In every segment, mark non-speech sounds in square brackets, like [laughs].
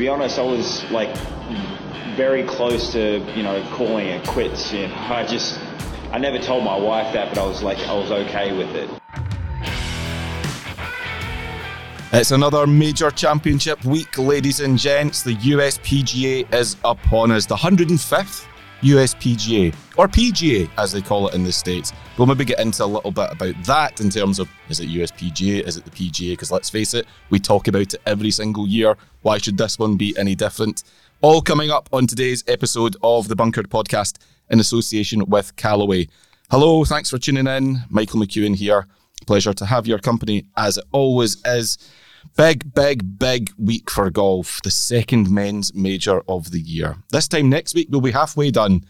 be honest, I was like very close to you know calling it quits. You know, I just I never told my wife that, but I was like I was okay with it. It's another major championship week, ladies and gents. The USPGA is upon us. The 105th USPGA, or PGA as they call it in the States. We'll maybe get into a little bit about that in terms of is it USPGA, is it the PGA? Because let's face it, we talk about it every single year. Why should this one be any different? All coming up on today's episode of the Bunkered Podcast in association with Callaway. Hello, thanks for tuning in. Michael McEwen here. Pleasure to have your company as it always is. Big, big, big week for golf. The second men's major of the year. This time next week, we'll be halfway done.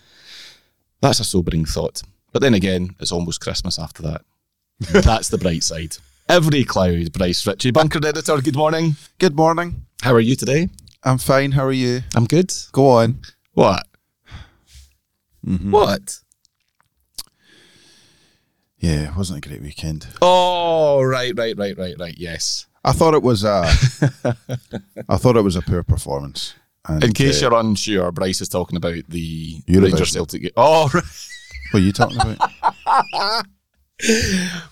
That's a sobering thought. But then again, it's almost Christmas after that. [laughs] That's the bright side. Every cloud, Bryce Ritchie. Bunkered editor, good morning. Good morning. How are you today? I'm fine. How are you? I'm good. Go on. What? Mm-hmm. What? Yeah, it wasn't a great weekend. Oh, right, right, right, right, right. Yes. I thought it was a, [laughs] I thought it was a poor performance. And, In case uh, you're unsure, Bryce is talking about the Eurovision. Rangers Celtic game. Oh, [laughs] right. what are you talking about? [laughs]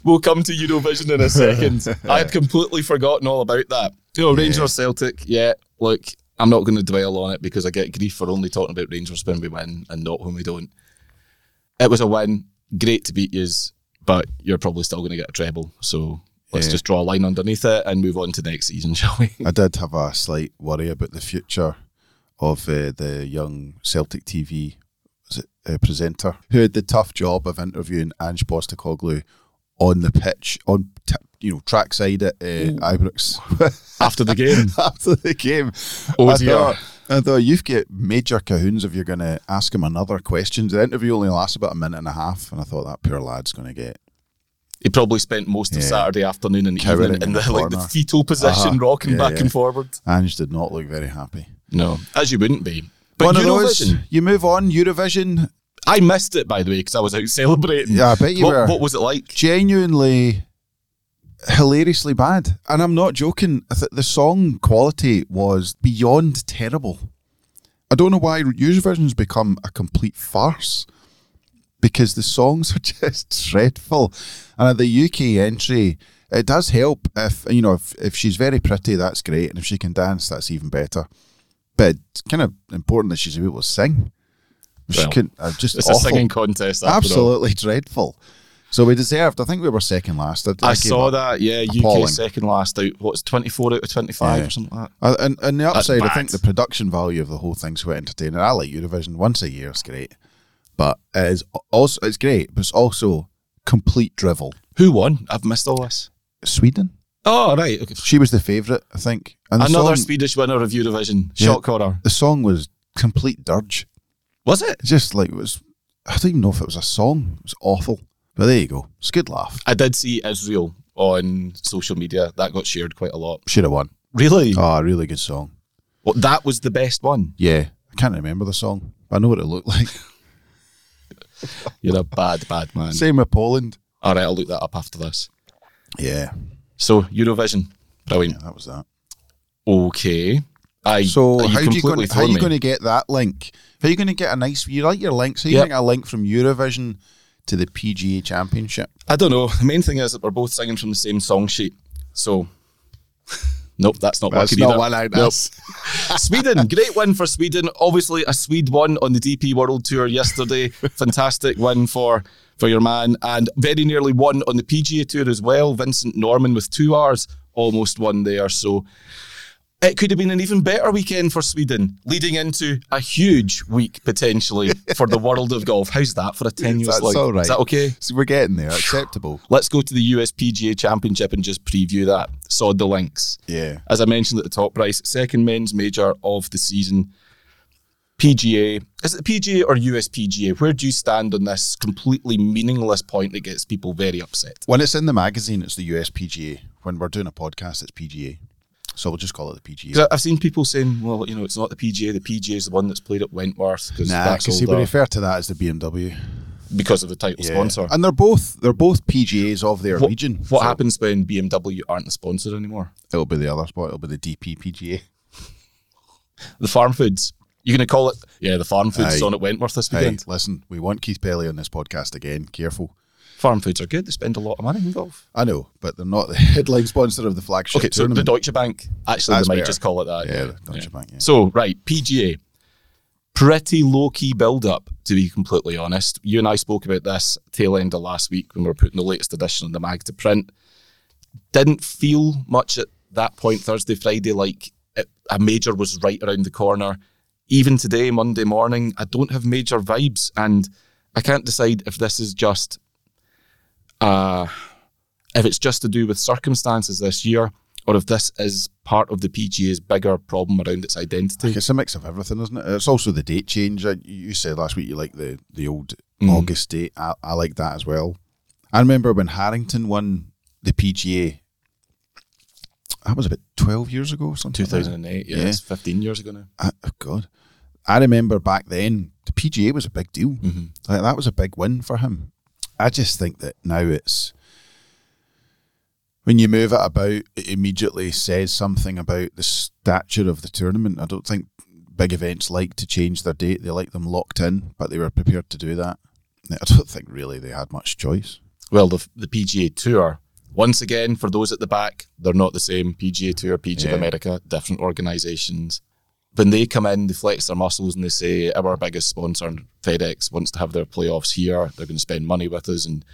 We'll come to Eurovision in a second. I had completely forgotten all about that. You know, Rangers Celtic, yeah, look, I'm not going to dwell on it because I get grief for only talking about Rangers when we win and not when we don't. It was a win. Great to beat yous, but you're probably still going to get a treble. So let's Yeah. just draw a line underneath it and move on to next season, [laughs] shall we? I did have a slight worry about the future of uh, the young Celtic TV it, uh, presenter who had the tough job of interviewing Ange Postecoglou on the pitch, on t- you know trackside at uh, Ibrox [laughs] After the game. [laughs] after the game. Oh, I dear. thought, I thought you've got major cahoons if you're going to ask him another question. The interview only lasts about a minute and a half, and I thought that poor lad's going to get He probably spent most of Yeah. Saturday afternoon and Cowering evening in in the the like the fetal position, Uh-huh. rocking Yeah, back and forward. Ange did not look very happy. No, as you wouldn't be. But One of those, you move on. Eurovision, I missed it by the way because I was out celebrating. Yeah, I bet you what, were. What was it like? genuinely hilariously bad, and I'm not joking. Th- the song quality was beyond terrible. I don't know why Eurovision's become a complete farce because the songs [laughs] are just dreadful. And at the UK entry, it does help if you know if, if she's very pretty, that's great, and if she can dance, that's even better. But it's kind of important that she's able to sing. She can uh, just It's awful. a singing contest. After all. absolutely dreadful. So we deserved. I think we were second last. I, I gave saw that. Yeah, Appalling. UK second last out. What's twenty four out of twenty five Yeah. or something like Uh, and, and the upside, I think the production value of the whole thing's quite entertaining. I like Eurovision once a year; it's great, but it is also it's great, but it's also complete drivel. Who won? I've missed all this. Sweden, Oh right, okay. she was the favourite, I think. And Another song, Swedish winner of Eurovision. Yeah. Shock horror. the song was complete dirge. Was it? Just like it was. I don't even know if it was a song. It was awful. But there you go. It's a good laugh. I did see Israel on social media. That got shared quite a lot. Should have won. Really? Oh, a really good song. Well, that was the best one. Yeah, I can't remember the song, but I know what it looked [laughs] like. [laughs] You're a bad, bad man. Same with Poland. All right, I'll look that up after this. Yeah, So Eurovision, brilliant. yeah, that was that. Okay. I So how you going? How are you going to get that link? How are you going to get a nice? You like your links? How are you Yep. get a link from Eurovision to the PGA Championship? I don't know. The main thing is that we're both singing from the same song sheet. So, [laughs] nope, that's not That's working not either. one Nope. [laughs] [laughs] Sweden, great win for Sweden. Obviously, a Swede won on the DP World Tour yesterday. [laughs] Fantastic win for for your man, and very nearly won on the PGA Tour as well. Vincent Norrman with two R's almost won there. So. It could have been an even better weekend for Sweden, leading into a huge week potentially [laughs] for the world of golf. How's that for a tenuous That's link? all right. Is that okay? So we're getting there. Acceptable. Let's go to the USPGA Championship and just preview that. Sod the links. Yeah. As I mentioned at the top, Bryce, second men's major of the season. PGA. Is it the PGA or USPGA? Where do you stand on this completely meaningless point that gets people very upset? When it's in the magazine, it's the USPGA. When we're doing a podcast, it's PGA. So we'll just call it the PGA. I've seen people saying, well, you know, it's not the PGA. The PGA is the one that's played at Wentworth because Nah, because we refer to that as the BMW. because of the title sponsor. and they're both they're both PGAs of their What, region. what So happens when BMW aren't the sponsor anymore? It'll be the other spot. It'll be the DP PGA. The farm foods. You're going to call it, yeah, the farm foods Aye. on at Wentworth this weekend. listen, we want Keith Pelley on this podcast again. Careful. Farm foods are good. They spend a lot of money in golf. I know, but they're not the [laughs] headline sponsor of the flagship Okay, so the. Deutsche Bank, actually, That's they might better. just call it that. Yeah, the Deutsche Bank, yeah. So, right, PGA. Pretty low key build up, to be completely honest. You and I spoke about this tail end of last week when we were putting the latest edition of the mag to print. Didn't feel much at that point, Thursday, Friday, like it, a major was right around the corner. Even today, Monday morning, I don't have major vibes, and I can't decide if this is just uh, if it's just to do with circumstances this year, or if this is part of the PGA's bigger problem around its identity. It's a mix of everything, isn't it? It's also the date change. You said last week you like the the old Mm. August date. I, I like that as well. I remember when Harrington won the PGA. That was about twelve years ago, or something. like 2008, yeah, Yeah. it's 15 years ago now. I, oh God, I remember back then the PGA was a big deal. Mm-hmm. Like that was a big win for him. I just think that now it's when you move it about, it immediately says something about the stature of the tournament. I don't think big events like to change their date; they like them locked in, but they were prepared to do that. I don't think really they had much choice. Well, the, the PGA Tour, once again, for those at the back, they're not the same. PGA Tour, PGA Yeah. of America, different organisations. When they come in, they flex their muscles and they say, Our biggest sponsor, FedEx, wants to have their playoffs here. They're going to spend money with us, and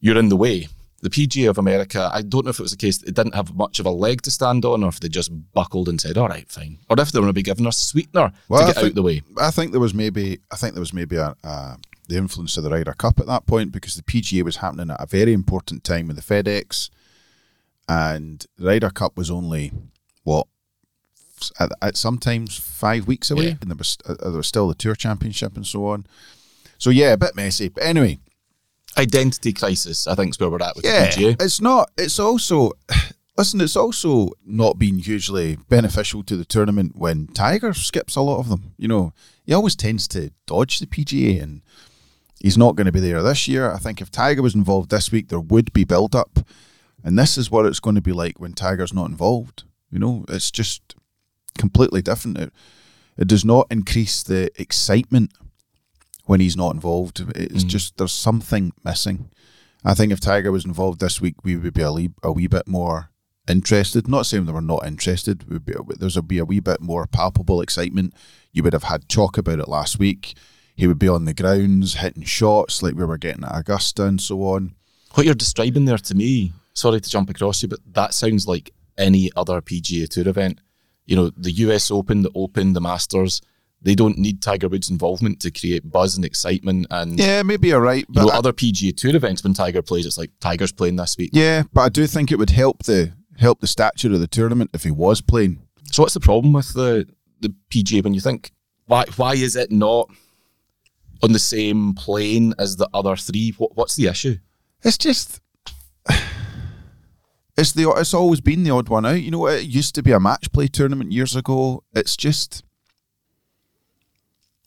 you're in the way. The PGA of America, I don't know if it was the case that it didn't have much of a leg to stand on, or if they just buckled and said, All right, fine. Or if they were going to be giving us a sweetener Well, to get out think- the way. I think there was maybe I think there was maybe a, a the influence of the Ryder Cup at that point because the PGA was happening at a very important time with the FedEx, and the Ryder Cup was only what at, at sometimes five weeks away, Yeah. and there was uh, there was still the Tour Championship and so on. So yeah, a bit messy, but anyway, Identity crisis, I think, is where we're at with yeah, the PGA. it's not. It's also [sighs] listen. It's also not been hugely beneficial to the tournament when Tiger skips a lot of them. You know, he always tends to dodge the PGA, and he's not going to be there this year. I think if Tiger was involved this week, there would be build up, and this is what it's going to be like when Tiger's not involved. You know, it's just completely different. It, it does not increase the excitement when he's not involved. It's mm. just there's something missing. I think if Tiger was involved this week, we would be a, wee, a wee bit more interested. Not saying that we're not interested. We'd be, there's a be a wee bit more palpable excitement. You would have had talk about it last week. He would be on the grounds hitting shots like we were getting at Augusta and so on. What you're describing there to me, sorry to jump across you, but that sounds like any other PGA Tour event. You know, the US Open, the Open, the Masters, they don't need Tiger Woods' involvement to create buzz and excitement. And Yeah, maybe you're right, you but know, I- other PGA Tour events when Tiger plays, it's like Tiger's playing this week. yeah, but I do think it would help the help the stature of the tournament if he was playing. So what's the problem with the the PGA when you think why why is it not on the same plane as the other three? What, what's the issue? It's just it's the it's always been the odd one out. You know, it used to be a match play tournament years ago. It's just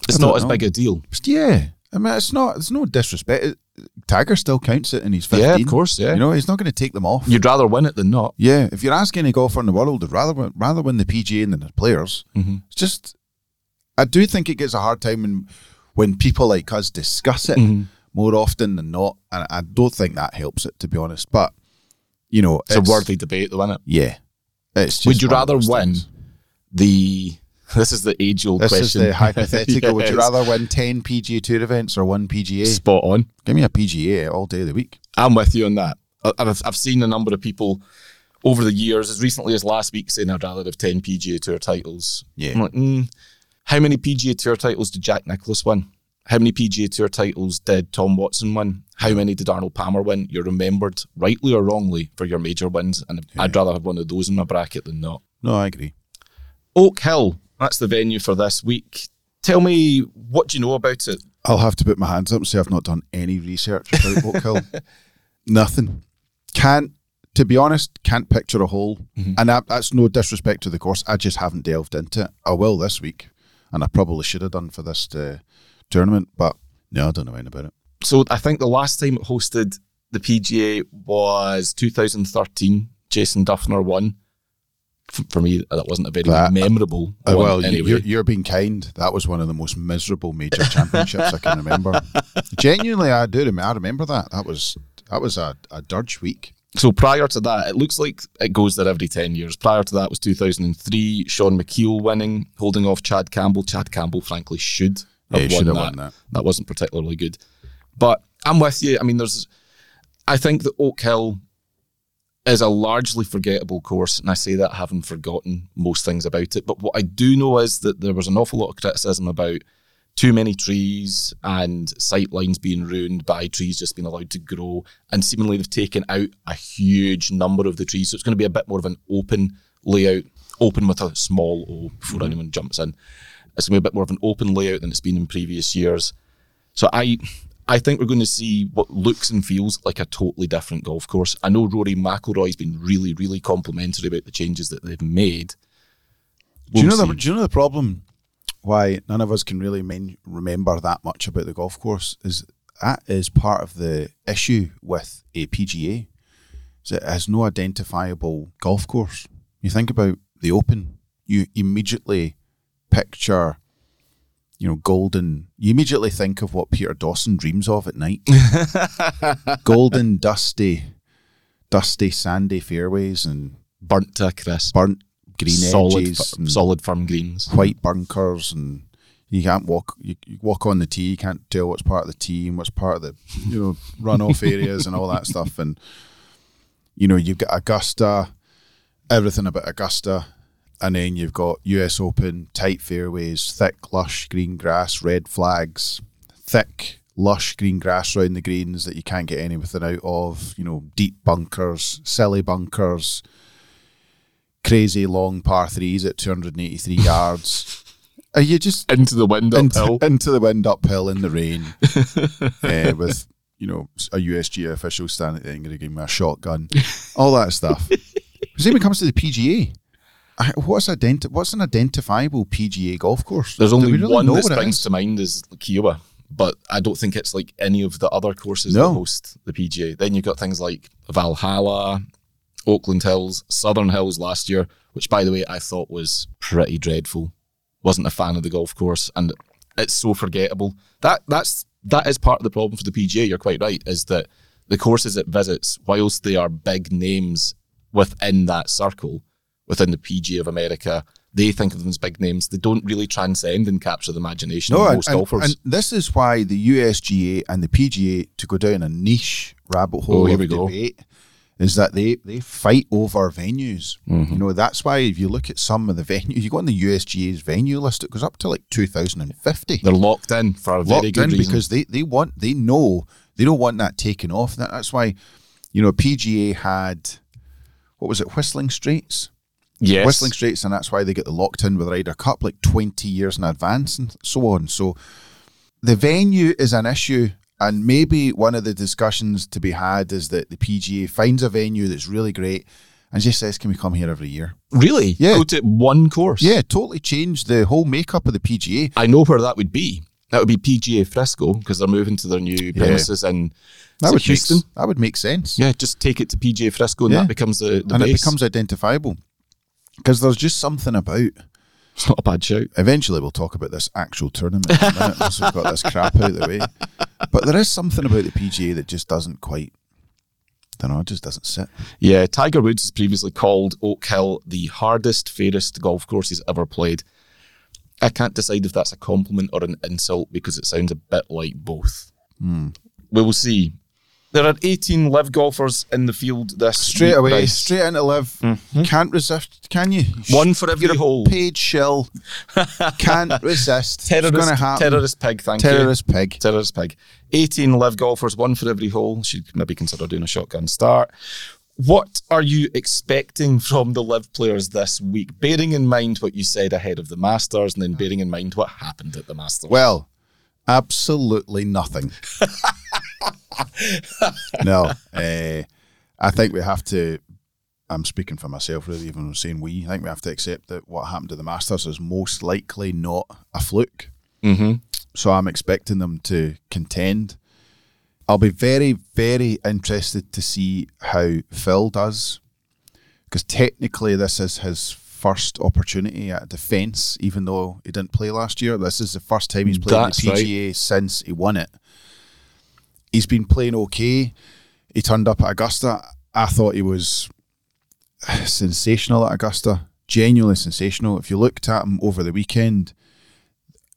It's not as big a deal. Yeah, I mean, it's not. It's no disrespect. Tiger still counts it, and he's fifteen. Yeah, of course, yeah. You know, he's not going to take them off. You'd rather win it than not. yeah, if you're asking any golfer in the world, I'd rather win, rather win the PGA than the players. Mm-hmm. It's just, I do think it gets a hard time when when people like us discuss it Mm-hmm. more often than not, and I don't think that helps it to be honest. But you know, It's, a worthy debate, though, isn't it? Yeah, it's. Just Would you rather win things. the? [laughs] This is the age-old This question. is the hypothetical. Would you [laughs] rather win ten PGA Tour events or one PGA? Spot on. Give me a PGA all day of the week. I'm with you on that. I've, I've seen a number of people over the years, as recently as last week, saying I'd rather have 10 PGA Tour titles. Yeah. I'm like, mm, how many PGA Tour titles did Jack Nicklaus win? How many PGA Tour titles did Tom Watson win? How many did Arnold Palmer win? You're remembered, rightly or wrongly, for your major wins, and I'd rather have one of those in my bracket than not. No, I agree. Oak Hill, that's the venue for this week. Tell me, what do you know about it? I'll have to put my hands up and say I've not done any research about Oak Hill. [laughs] Nothing. Can't, to be honest, can't picture a hole. And that, that's no disrespect to the course. I just haven't delved into it. I will this week, and I probably should have done for this uh, tournament, but no, I don't know anything about it. So I think the last time it hosted the PGA was 2013. Jason Dufner won. for me, that wasn't a very That- memorable. Uh, well, anyway. you're, you're being kind. That was one of the most miserable major championships I can remember. [laughs] Genuinely, I do. Remember, I remember that. That was that was a, a dirge week. So prior to that, it looks like it goes there every 10 years. Prior to that was 2003, Shaun Micheel winning, holding off Chad Campbell. Chad Campbell, frankly, should Yeah, have, won, that. won that. That wasn't particularly good. But I'm with you. I mean, there's, I think that Oak Hill is a largely forgettable course, and I say that having forgotten most things about it. But what I do know is that there was an awful lot of criticism about too many trees and sight lines being ruined by trees just being allowed to grow. And seemingly they've taken out a huge number of the trees. So it's going to be a bit more of an open layout, open with a small O before mm-hmm. anyone jumps in. It's going to be a bit more of an open layout than it's been in previous years. So I I think we're going to see what looks and feels like a totally different golf course. I know Rory McIlroy's been really, really complimentary about the changes that they've made. do you know the. Do you know the problem? Why none of us can really men- remember that much about the golf course is that is part of the issue with a PGA. Is it has no identifiable golf course. You think about the Open, you immediately picture, you know, golden. You immediately think of what Peter Dawson dreams of at night: [laughs] golden, dusty, dusty, sandy fairways and burnt to a crisp, burnt green solid, edges, and solid firm greens. white bunkers, and you can't walk. You, you walk on the tee, you can't tell what's part of the tee and what's part of the you know runoff areas and all that stuff. And you know you've got Augusta, everything about Augusta, and then you've got U.S. Open, tight fairways, thick lush green grass, red flags, thick lush green grass around the greens that you can't get anything out of. You know, deep bunkers, silly bunkers, crazy long par threes at 283 [laughs] yards. Are you just Into the wind into, uphill. [laughs] into the wind uphill in the rain uh, [laughs] with you know a USGA official standing there going to give me a shotgun, all that stuff. Because when it comes to the PGA, what's identi- What's an identifiable PGA golf course? There's only really one that springs to mind is Kiawah, but I don't think it's like any of the other courses No. that host the PGA. Then you've got things like Valhalla, Oakland Hills, Southern Hills last year, which by the way I thought was pretty dreadful. Wasn't a fan of the golf course, and it's so forgettable. That that's that is part of the problem for the PGA. You're quite right, is that the courses it visits, whilst they are big names within that circle, within the PGA of America, they think of them as big names. They don't really transcend and capture the imagination No, of most and- golfers. and this is why the USGA and the PGA to go down a niche rabbit hole Oh, here we go. debate is that they they fight over venues. Mm-hmm. You know that's why if you look at some of the [laughs] venues, you go on the USGA's venue list, it goes up to like 2050. They're locked in for a very locked good in reason. because they, they want they know they don't want that taken off. That, that's why you know PGA had what was it Whistling Straits, yes, Whistling Straits, and that's why they get the locked in with Ryder Cup like twenty years in advance and so on. So the venue is an issue. And maybe one of the discussions to be had is that the PGA finds a venue that's really great and just says, "Can we come here every year?" really, Yeah. go to one course. Yeah, totally change the whole makeup of the PGA. I know where that would be. That would be PGA Frisco because they're moving to their new premises in That would Houston. make that would make sense. Yeah, just take it to PGA Frisco and Yeah. that becomes the, the and base. it becomes identifiable because there's just something about. it's not a bad shout. Eventually, we'll talk about this actual tournament in a minute [laughs] once we've got this crap out of the way. But there is something about the PGA that just doesn't quite. don't know. It just doesn't sit. Yeah, Tiger Woods has previously called Oak Hill the hardest, fairest golf course he's ever played. I can't decide if that's a compliment or an insult because it sounds a bit like both. Hmm. We will see. There are 18 LIV golfers in the field this Straight away, Bryce. straight into LIV. Mm-hmm. Can't resist, can you? One for every You're a hole. Paid shell. [laughs] Can't resist. it's going to Terrorist, happen. terrorist pig, thank you. Terrorist pig. Terrorist pig. 18 LIV golfers, one for every hole. Should maybe consider doing a shotgun start. What are you expecting from the LIV players this week? Bearing in mind what you said ahead of the Masters and then bearing in mind what happened at the Masters. Well, absolutely nothing. [laughs] [laughs] no, uh, I think we have to. I'm speaking for myself, really. Even I'm saying we, I think we have to accept that what happened to the Masters is most likely not a fluke. mm-hmm. So I'm expecting them to contend. I'll be very, very interested to see how Phil does because technically this is his first opportunity at defence, even though he didn't play last year. This is the first time he's played That's in the PGA since he won it. He's been playing okay. He turned up at Augusta. I thought he was sensational at Augusta. Genuinely sensational. If you looked at him over the weekend,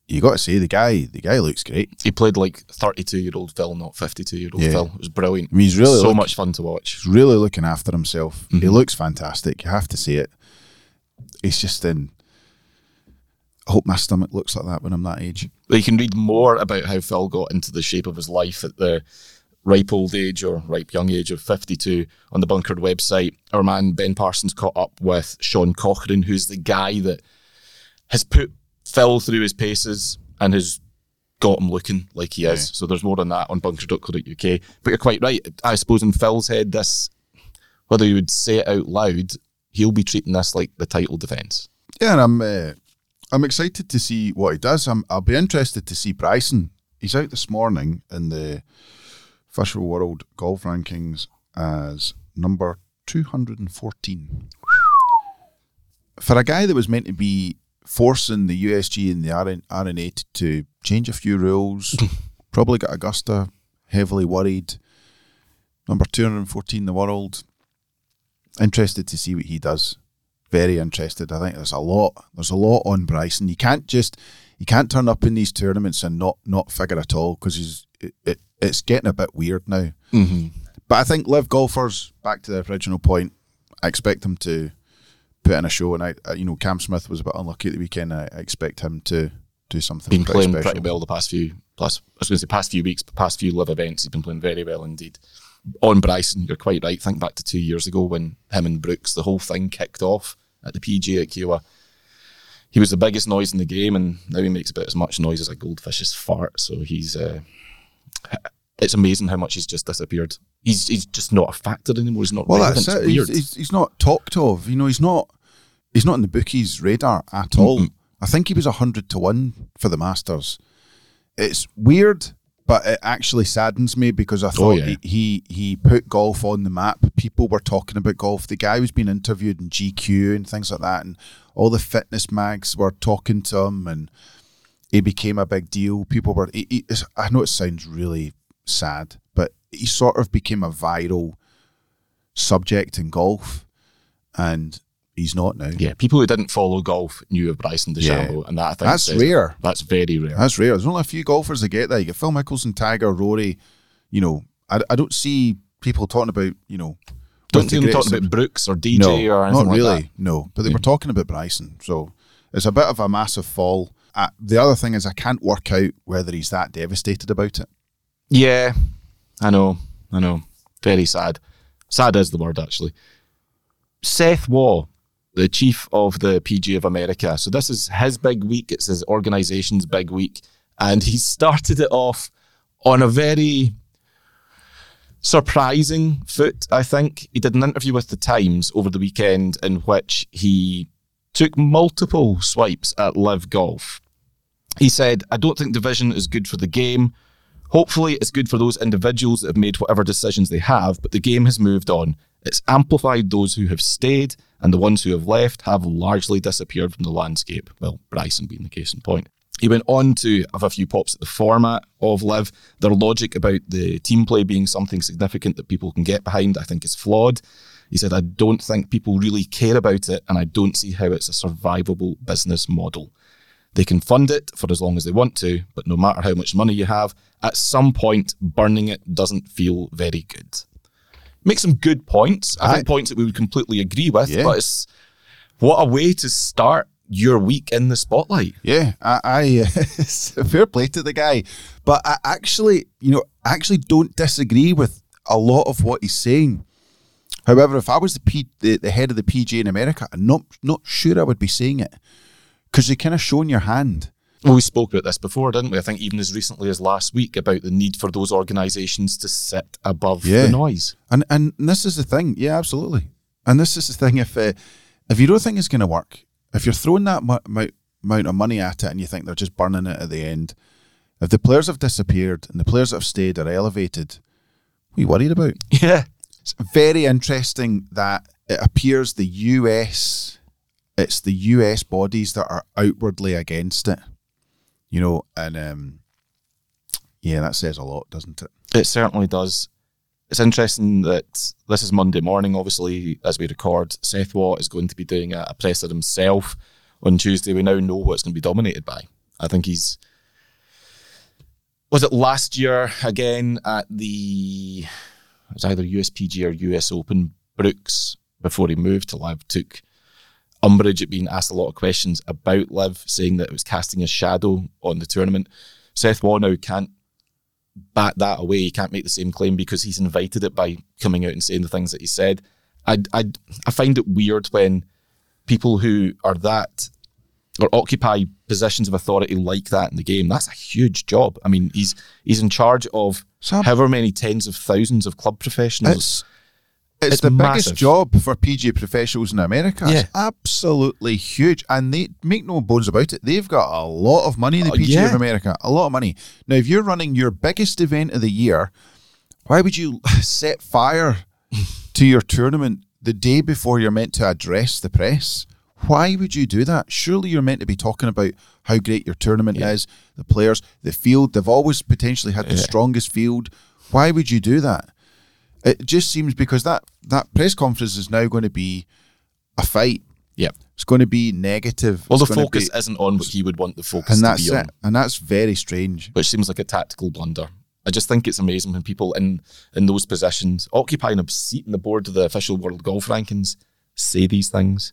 you got to say the guy. The guy looks great. He played like 32 year old Phil, not 52 year old Yeah. Phil. It was brilliant. I mean, he's really so look- much fun to watch. He's really looking after himself. He Mhm. looks fantastic. You have to say it. He's just in. I hope my stomach looks like that when I'm that age. But you can read more about how Phil got into the shape of his life at the ripe old age or ripe young age of 52 on the Bunkered website. Our man Ben Parsons caught up with Sean Cochran, who's the guy that has put Phil through his paces and has got him looking like he is. Yeah. So there's more on that on bunkered.co.uk. But you're quite right. I suppose in Phil's head, this, whether you would say it out loud, he'll be treating this like the title defence. Yeah, and I'm uh, I'm excited to see what he does. I'm, I'll be interested to see Bryson. He's out this morning in the official world golf rankings as number 214. For a guy that was meant to be forcing the USG and the RN, R&A to change a few rules, [laughs] probably got Augusta heavily worried. Number 214 in the world. Interested to see what he does very interested. I think there's a lot. There's a lot on Bryson. You can't just you can't turn up in these tournaments and not not figure at all because he's it, it, it's getting a bit weird now. Mm-hmm. But I think LIV golfers back to the original point. I expect them to put in a show, and I, I you know Cam Smith was a bit unlucky at the weekend. I, I expect him to do something. been pretty playing special. pretty well the past few plus I was going to say past few weeks, but past few LIV events. He's been playing very well indeed. On Bryson, you're quite right. Think back to two years ago when him and Brooks, the whole thing kicked off at the PGA at Kiawah. He was the biggest noise in the game, and now he makes about as much noise as a goldfish's fart. So he's. Uh, it's amazing how much he's just disappeared. He's he's just not a factor anymore. He's not Well, relevant. that's it. He's, he's, he's not talked of. You know, he's not. He's not in the bookies' radar at all. Mm-mm. I think he was hundred to one for the Masters. It's weird, but it actually saddens me because I oh, thought Oh, yeah. he, he he put golf on the map. People were talking about golf. The guy was being interviewed in GQ and things like that, and all the fitness mags were talking to him, and he became a big deal. People were. He, he, I know it sounds really sad, but he sort of became a viral subject in golf, and he's not now. yeah, people who didn't follow golf knew of Bryson DeChambeau, and that I think That's says rare. That's very rare. That's rare. There's only a few golfers that get that. You get Phil Mickelson, Tiger, Rory. You know, I, I don't see people talking about you know. Don't see them talking about Brooks or DJ no, or anything not like really. that. No, but they were talking about Bryson, so it's a bit of a massive fall. Uh, the other thing is, I can't work out whether he's that devastated about it. Yeah, I know, I know. Very sad. Sad is the word, actually. Seth Waugh, the chief of the PG of America. So this is his big week. It's his organization's big week, and he started it off on a very surprising foot. I think he did an interview with the Times over the weekend in which he took multiple swipes at LIV golf. He said, "I don't think division is good for the game." Hopefully, it's good for those individuals that have made whatever decisions they have, but the game has moved on. It's amplified those who have stayed, and the ones who have left have largely disappeared from the landscape. Well, Bryson being the case in point. He went on to have a few pops at the format of LIV. Their logic about the team play being something significant that people can get behind, I think, is flawed. He said, I don't think people really care about it, and I don't see how it's a survivable business model. They can fund it for as long as they want to, but no matter how much money you have, at some point, burning it doesn't feel very good. Make some good points. I Aye. think points that we would completely agree with, Yeah. but it's what a way to start your week in the spotlight. Yeah, I, I [laughs] fair play to the guy, but I actually, you know, actually don't disagree with a lot of what he's saying. However, if I was the, P, the the head of the PGA in America, I'm not not sure I would be saying it because you're kind of showing your hand. Well, we spoke about this before, didn't we? I think even as recently as last week about the need for those organisations to sit above Yeah. the noise. And and this is the thing, yeah, absolutely. And this is the thing: if uh, if you don't think it's going to work, if you're throwing that mu- amount amount of money at it and you think they're just burning it at the end, if the players have disappeared and the players that have stayed are elevated, what are you worried about? [laughs] Yeah. It's very interesting that it appears the US, it's the US bodies that are outwardly against it. You know, and um, yeah, that says a lot, doesn't it? It certainly does. It's interesting that this is Monday morning, obviously, as we record. Seth Waugh is going to be doing a, a presser himself on Tuesday. We now know what it's going to be dominated by. I think he's. Was it last year again at the. It was either USPG or US Open. Brooks, before he moved to LIV, took umbrage at being asked a lot of questions about Liv, saying that it was casting a shadow on the tournament. Seth Waugh now can't bat that away. He can't make the same claim because he's invited it by coming out and saying the things that he said. I, I, I find it weird when people who are that or occupy positions of authority like that in the game. That's a huge job. I mean, he's he's in charge of Sam- however many tens of thousands of club professionals. It's it's, the massive. biggest job for PGA professionals in America. Yeah. It's absolutely huge. And they make no bones about it. They've got a lot of money, in the Oh, PGA yeah. of America. A lot of money. Now, if you're running your biggest event of the year, why would you [laughs] set fire to your tournament the day before you're meant to address the press? Why would you do that? Surely you're meant to be talking about how great your tournament Yeah. is, the players, the field. They've always potentially had the strongest field. Why would you do that? It just seems because that that press conference is now going to be a fight. Yeah. It's going to be negative. Well, the focus be- isn't on what he would want the focus and to that's be on. it. And that's very strange. which seems like a tactical blunder. I just think it's amazing when people in in those positions, occupying a seat on the board of the official world golf rankings, say these things.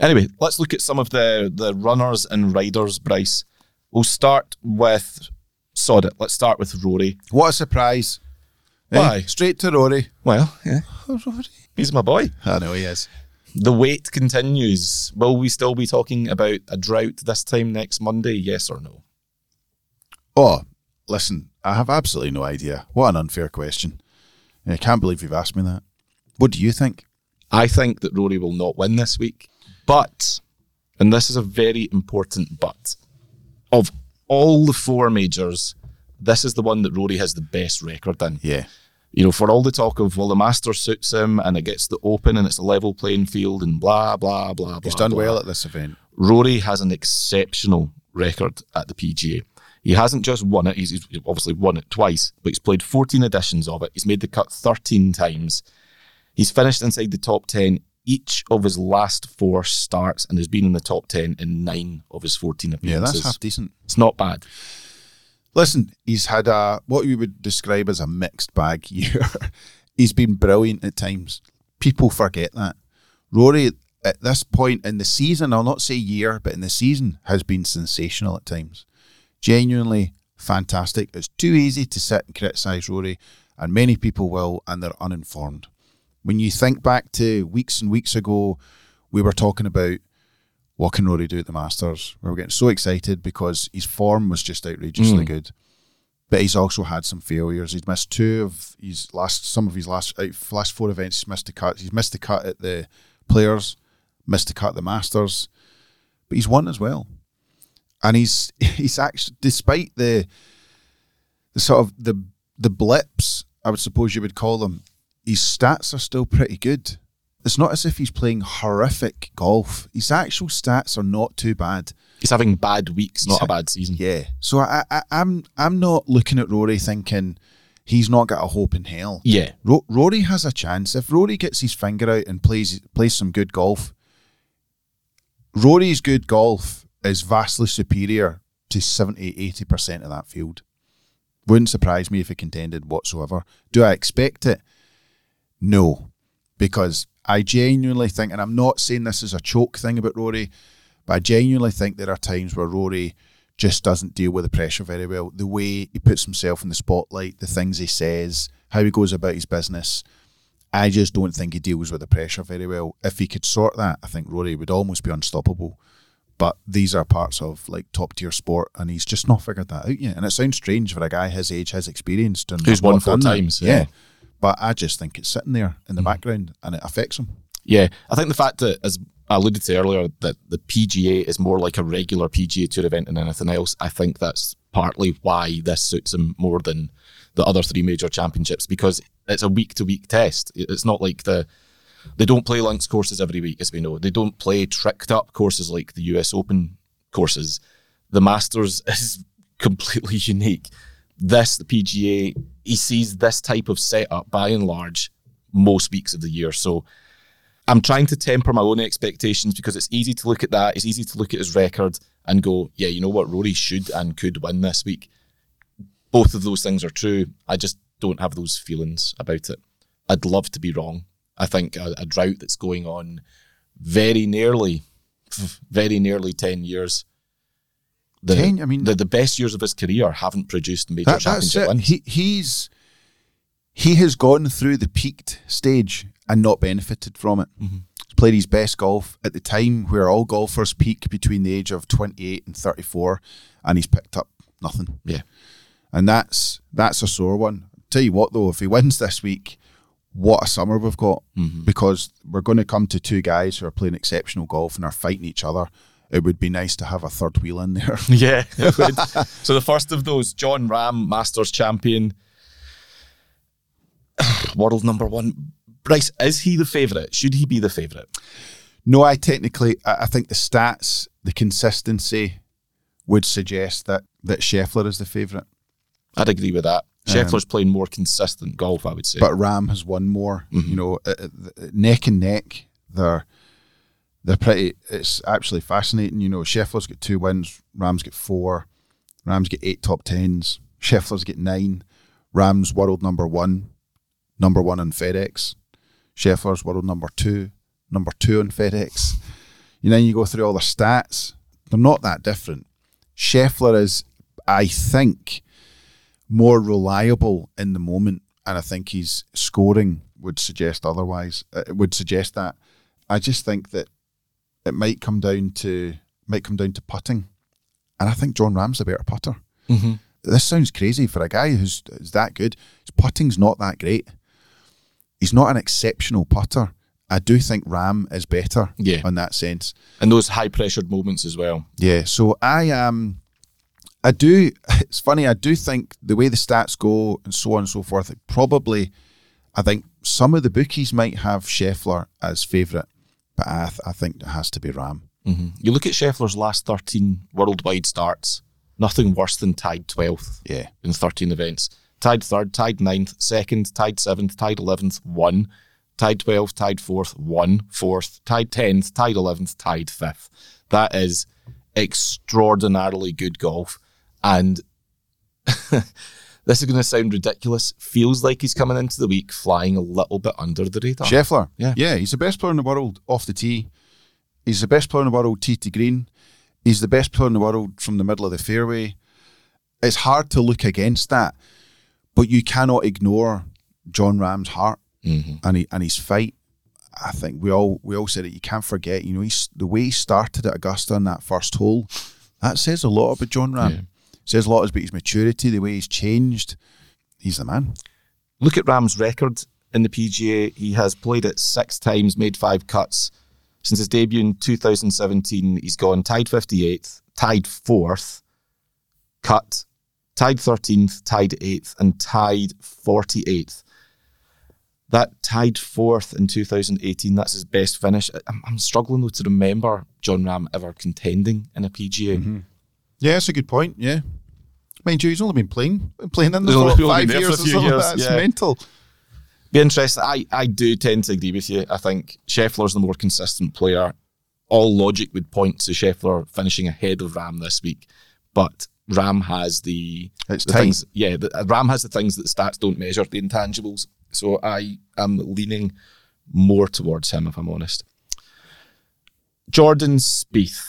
Anyway, let's look at some of the the runners and riders. Bryce, we'll start with sod it. Let's start with Rory. What a surprise! Eh? Why? Straight to Rory. Well, yeah, Oh, Rory. he's my boy. I know he is. The wait continues. Will we still be talking about a drought this time next Monday? Yes or no? Oh, listen, I have absolutely no idea. What an unfair question. I can't believe you've asked me that. What do you think? I think that Rory will not win this week. But, and this is a very important but, of all the four majors, this is the one that Rory has the best record in. Yeah. You know, for all the talk of, well, the Masters suits him and it gets the Open and it's a level playing field and blah, blah, blah, blah. He's done blah. well at this event. Rory has an exceptional record at the PGA. He hasn't just won it, he's, he's obviously won it twice, but he's played 14 editions of it. He's made the cut 13 times. He's finished inside the top 10 each of his last four starts and has been in the top 10 in nine of his 14 appearances. Yeah, that's half decent. it's not bad. Listen, he's had a what we would describe as a mixed bag year. [laughs] he's been brilliant at times. People forget that. Rory, at this point in the season, I'll not say year, but in the season, has been sensational at times. Genuinely fantastic. It's too easy to sit and criticise Rory, and many people will, and they're uninformed. When you think back to weeks and weeks ago, we were talking about what can Rory do at the Masters? We were getting so excited because his form was just outrageously Mm. good. But he's also had some failures. He's missed two of his last, some of his last last four events. He's missed the cut. He's missed the cut at the Players, missed the cut at the Masters, but he's won as well. And he's [laughs] he's actually, despite the the sort of the the blips, I would suppose you would call them, his stats are still pretty good. It's not as if he's playing horrific golf. His actual stats are not too bad. He's having bad weeks, not He's a bad season. Yeah. So I, I, I'm I'm not looking at Rory thinking he's not got a hope in hell. Yeah. Ro- Rory has a chance if Rory gets his finger out and plays plays some good golf. Rory's good golf is vastly superior to 70 80 percent of that field. Wouldn't surprise me if he contended whatsoever. Do I expect it? No, because I genuinely think, and I'm not saying this is a choke thing about Rory, but I genuinely think there are times where Rory just doesn't deal with the pressure very well. The way he puts himself in the spotlight, the things he says, how he goes about his business. I just don't think he deals with the pressure very well. If he could sort that, I think Rory would almost be unstoppable. But these are parts of like top tier sport, and he's just not figured that out yet. And it sounds strange for a guy his age, his experience, to Who's won four times, Yeah. yeah. But I just think it's sitting there in the mm. background, and it affects him. Yeah, I think the fact that, as I alluded to earlier, that the PGA is more like a regular PGA Tour event than anything else, I think that's partly why this suits him more than the other three major championships because it's a week to week test. It's not like the they don't play links courses every week, as we know. They don't play tricked up courses like the US Open courses. The Masters [laughs] is completely unique. This, the PGA, he sees this type of setup by and large most weeks of the year. So I'm trying to temper my own expectations because it's easy to look at that. It's easy to look at his record and go, yeah, you know what, Rory should and could win this week. Both of those things are true. I just don't have those feelings about it. I'd love to be wrong. I think a, a drought that's going on very nearly, very nearly 10 years. The, 10? I mean- the, the best years of his career haven't produced major That, championship wins. He, he's he has gone through the peaked stage and not benefited from it. Mm-hmm. He's played his best golf at the time where all golfers peak between the age of 28 and 34, and he's picked up nothing. yeah. And that's that's a sore one. Tell you what though, if he wins this week, what a summer we've got. Mm-hmm. Because we're going to come to two guys who are playing exceptional golf and are fighting each other. It would be nice to have a third wheel in there. [laughs] Yeah, [laughs] [laughs] so the first of those, Jon Rahm, Masters champion, [sighs] world number one. Bryce, is he the favourite? Should he be the favourite? No, I technically, I think the stats, the consistency would suggest that that Scheffler is the favourite. I'd agree with that. Scheffler's playing more consistent golf, I would say. But Rahm has won more. Mm-hmm. You know, uh, uh, neck and neck. They're they're pretty. It's actually fascinating. You know, Scheffler's got two wins. Rahms get four. Rahms get eight top tens. Scheffler's nine. Rahm's world number one, number one on FedEx. Scheffler's world number two, number two on FedEx. You know, you go through all the stats. They're not that different. Scheffler is, I think, more reliable in the moment, and I think his scoring would suggest otherwise. Uh, It would suggest that. I just think that it might come down to might come down to putting, and I think Jon Rahm's a better putter. Mm-hmm. This sounds crazy for a guy who's is that good. His putting's not that great. He's not an exceptional putter. I do think Rahm is better Yeah. in that sense. and those high pressured moments as well. Yeah, so I um I do [laughs] it's funny, I do think the way the stats go and so on and so forth, it probably I think some of the bookies might have Scheffler as favourite, but I, th- I think it has to be Rahm. hmm You look at Scheffler's last 13 worldwide starts, nothing worse than tied 12th Yeah. in 13 events. Tied third, tied ninth, second, tied seventh, tied 11th, one. Tied 12th, tied fourth, one. Fourth, tied 10th, tied 11th, tied fifth. That is extraordinarily good golf. And [laughs] this is going to sound ridiculous. Feels like he's coming into the week flying a little bit under the radar. Scheffler. Yeah. Yeah, he's the best player in the world off the tee. He's the best player in the world tee to green. He's the best player in the world from the middle of the fairway. It's hard to look against that, but you cannot ignore Jon Rahm's heart Mhm. and he, and his fight. I think we all we all said it. You can't forget, you know, he's the way he started at Augusta in that first hole. That says a lot about Jon Rahm. Yeah. Says a lot about his maturity, the way he's changed. He's the man. Look at Rahm's record in the PGA. He has played it six times, made five cuts. Since his debut in 2017, he's gone tied 58th, tied 4th, cut, tied 13th, tied 8th, and tied 48th. That tied 4th in 2018, that's his best finish. I'm, I'm struggling though to remember Jon Rahm ever contending in a PGA. Mm-hmm. Yeah, that's a good point. Yeah. Mind you, he's only been playing been playing in the for five years or something. years, That's yeah. mental. Be interesting. I, I do tend to agree with you. I think Scheffler's the more consistent player. All logic would point to Scheffler finishing ahead of Rahm this week, but Rahm has the, It's the tight. things. Yeah, the, Rahm has the things that the stats don't measure, the intangibles. So I am leaning more towards him, if I'm honest. Jordan Spieth,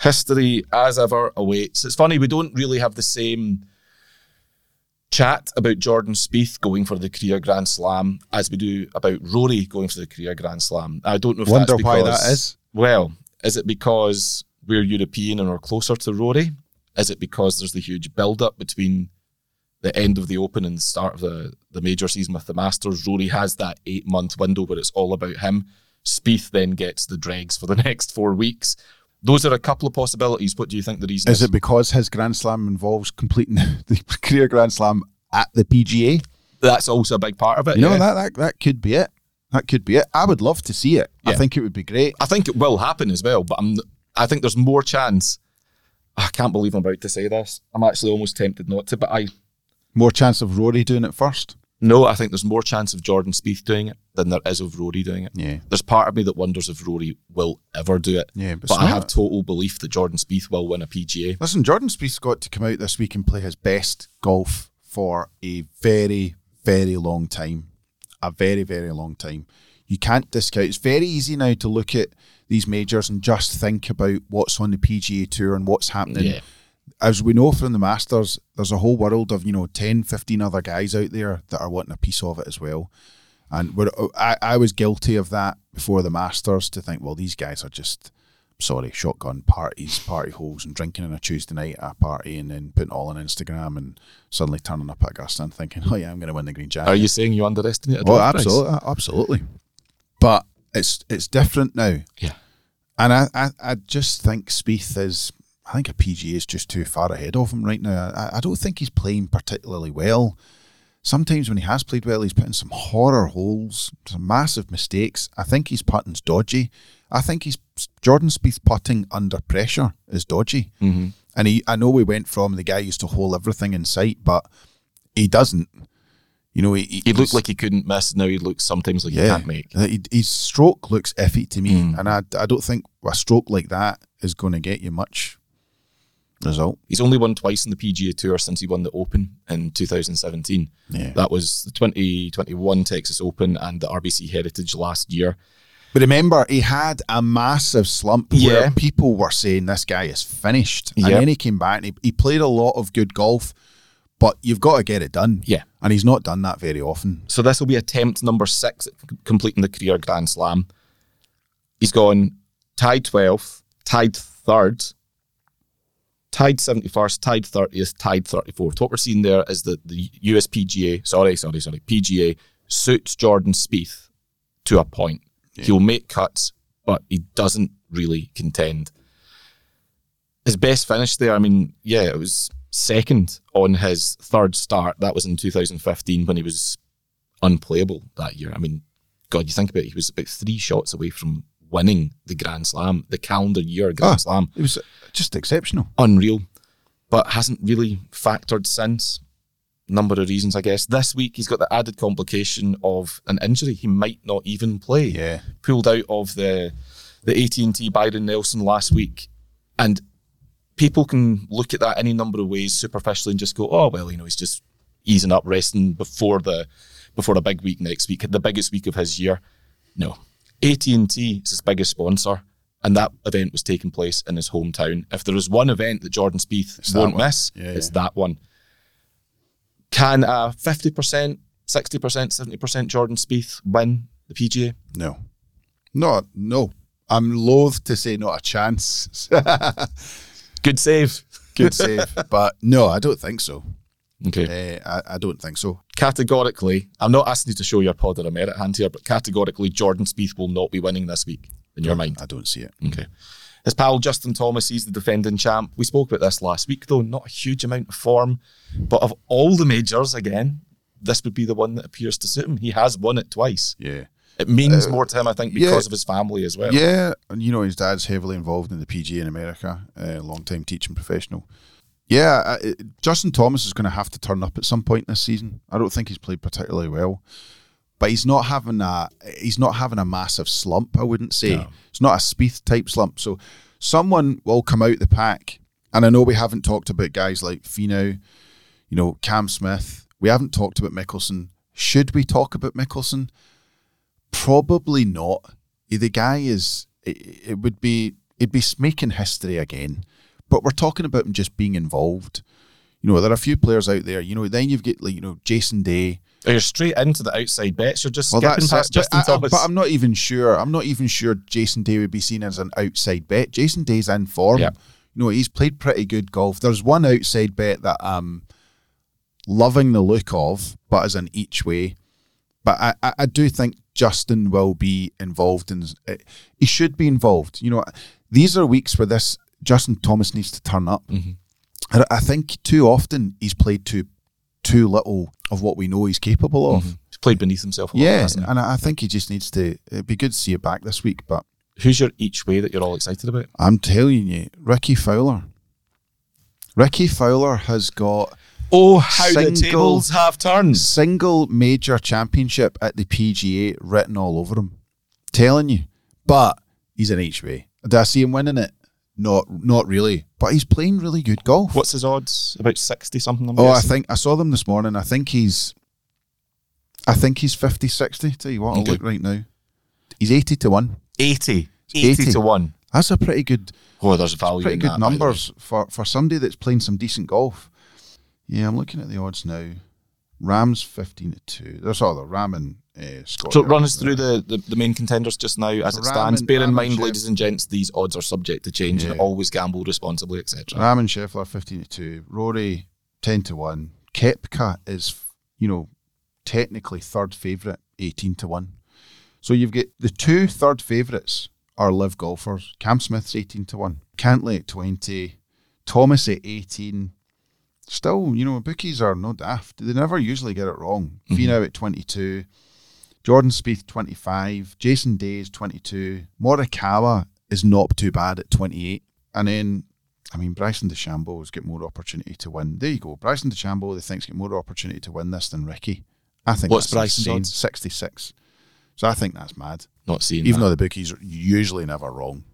history as ever awaits. It's funny we don't really have the same chat about Jordan Spieth going for the career Grand Slam as we do about Rory going for the career Grand Slam. I don't know if Wonder that's why that is. Well, is it because we're European and we're closer to Rory? Is it because there's the huge build-up between the end of the Open and the start of the, the major season with the Masters? Rory has that eight-month window where it's all about him. Spieth then gets the dregs for the [laughs] next four weeks. Those are a couple of possibilities. What do you think the reason is? Is it because his Grand Slam involves completing [laughs] the career Grand Slam at the PGA? that's also a big part of it. You know yeah. that, that that could be it. That could be it. I would love to see it. I think it would be great. I think it will happen as well, but I'm. I think there's more chance. I can't believe I'm about to say this. I'm actually almost tempted not to, but I More chance of Rory doing it first. No. I think there's more chance of Jordan Spieth doing it than there is of Rory doing it. Yeah. There's part of me that wonders if Rory will ever do it. Yeah, but but I have total belief that Jordan Spieth will win a PGA. Listen, Jordan Spieth's got to come out this week and play his best golf for a very, very long time. A very, very long time. You can't discount. It's very easy now to look at these majors and just think about what's on the PGA Tour and what's happening. Yeah. As we know from the Masters, there's a whole world of, you know, 10, 15 other guys out there that are wanting a piece of it as well. And we're, oh, I, I was guilty of that before the Masters to think, well, these guys are just, sorry, shotgun parties, party holes, and drinking on a Tuesday night at a party and then putting it all on Instagram and suddenly turning up at Augusta and thinking, [laughs] oh, yeah, I'm going to win the green jacket. Are you saying you underestimated? Oh, Rory Price? absolutely, absolutely. But it's it's different now, Yeah. and I, I, I just think Spieth is. I think a PGA is just too far ahead of him right now. I, I don't think he's playing particularly well. Sometimes when he has played well, he's putting some horror holes, some massive mistakes. I think his putting's dodgy. I think he's Jordan Spieth putting under pressure is dodgy. Mm-hmm. And he, I know we went from the guy used to hold everything in sight, but he doesn't. You know, he, He he's- looked like he couldn't miss. Now he looks sometimes like he can't make. he- His stroke looks iffy to me, Mm. and I, I don't think a stroke like that is going to get you much result. He's only won twice in the PGA Tour since he won the Open in 2017. Yeah. That was the 2021 Texas Open and the RBC Heritage last year. But remember, he had a massive slump Yeah. where people were saying this guy is finished, and Yeah. then he came back and he, he played a lot of good golf. But you've got to get it done. Yeah. and he's not done that very often. So this will be attempt number six at completing the career Grand Slam. He's gone tied 12th, tied third, tied 71st, tied 30th, tied 34th. What we're seeing there is that the USPGA, sorry, sorry, sorry, PGA suits Jordan Spieth to a point. He'll make cuts, but he doesn't really contend. His best finish there, I mean, yeah, it was second on his third start. That was in 2015 when he was unplayable that year. I mean, God, you think about it, he was about three shots away from winning the Grand Slam, the calendar year Grand Ah. Slam. It was just exceptional. Unreal, but hasn't really factored since. Number of reasons, I guess. This week he's got the added complication of an injury. He might not even play. Yeah. Pulled out of the the AT and T Byron Nelson last week, and people can look at that any number of ways superficially and just go, oh well, you know, he's just easing up, resting before the before a big week next week, the biggest week of his year. No, AT and T is his biggest sponsor, and that event was taking place in his hometown. If there is one event that Jordan Spieth that won't miss, Yeah, it's yeah. that one. Can a fifty percent, sixty percent, seventy percent Jordan Spieth win the PGA? No, no, no. I'm loath to say not a chance. [laughs] Good save. Good save, but no, I don't think so. Okay. Uh, I, I don't think so. categorically, I'm not asking you to show your pod or a merit hand here, but categorically, Jordan Spieth will not be winning this week in your mind. I don't see it. Okay. His pal Justin Thomas, he's the defending champ. We spoke about this last week, though. Not a huge amount of form, but of all the majors, again, this would be the one that appears to suit him. He has won it twice. Yeah. It means more to him, I think, because yeah. of his family as well. Yeah, and you know his dad's heavily involved in the PGA in America, a long time teaching professional. Yeah, uh, it- Justin Thomas is going to have to turn up at some point this season. I don't think he's played particularly well, but he's not having a he's not having a massive slump. I wouldn't say it's not a Spieth type slump. So someone will come out the pack, and I know we haven't talked about guys like Finau, you know Cam Smith. We haven't talked about Mickelson. Should we talk about Mickelson? Probably not. The guy is. It, it would be. It'd be making history again. But we're talking about him just being involved. You know, there are a few players out there. You know, then you've got like you know Jason Day. Oh, you're straight into the outside bets. You're just Well, skipping past Justin I- I- Thomas. but I'm not even sure. I'm not even sure Jason Day would be seen as an outside bet. Jason Day's in form. Yeah. You know, he's played pretty good golf. There's one outside bet that I'm loving the look of, but as an each way. But I, I, I do think Justin will be involved in. He should be involved. You know, these are weeks where this Justin Thomas needs to turn up. Mm-hmm. I think too often he's played too too little of what we know he's capable of. He's played beneath himself a lot, Yeah, he? and I think he just needs to. It'd be good to see it back this week, but Who's your each way that you're all excited about? I'm telling you, Rickie Fowler. Rickie Fowler has got Oh, how the Single- tables have turned. single major championship at the PGA written all over him. Telling you, but he's an HV. Do I see him winning it? Not, not really. But he's playing really good golf. What's his odds? About 60 something? I'm Oh, I think I saw them this morning. I think he's, I think he's 50, 60. Tell you what, I'll look right now. He's eighty to one. 80. 80, 80. to 1. That's a pretty good, Oh, there's value pretty in good that, by the way. numbers for for somebody that's playing some decent golf. Yeah, I'm looking at the odds now. Rahm's fifteen to two. There's all the Rahm and uh, Scott. So run us through the, the, the main contenders just now as it Rahm stands. and- Bear in Rahm and mind, ladies and gents, these odds are subject to change and always gamble responsibly, etc. Rahm and Scheffler fifteen to two. Rory ten to one. Koepka is you know technically third favourite eighteen to one. So you've got the two third favourites are LIV golfers. Cam Smith's eighteen to one. Cantlay at twenty. Thomas at eighteen. Still, you know, bookies are no daft. They never usually get it wrong. Mm-hmm. Finau at twenty two. Jordan Spieth 25, Jason Day is 22, Morikawa is not too bad at 28, and then I mean Bryson DeChambeau has got more opportunity to win. There you go, Bryson DeChambeau they think's got more opportunity to win this than Rickie. I think What's that's Bryson's insane. odds? 66. So I think that's mad. Not seeing Even that. though the bookies are usually never wrong.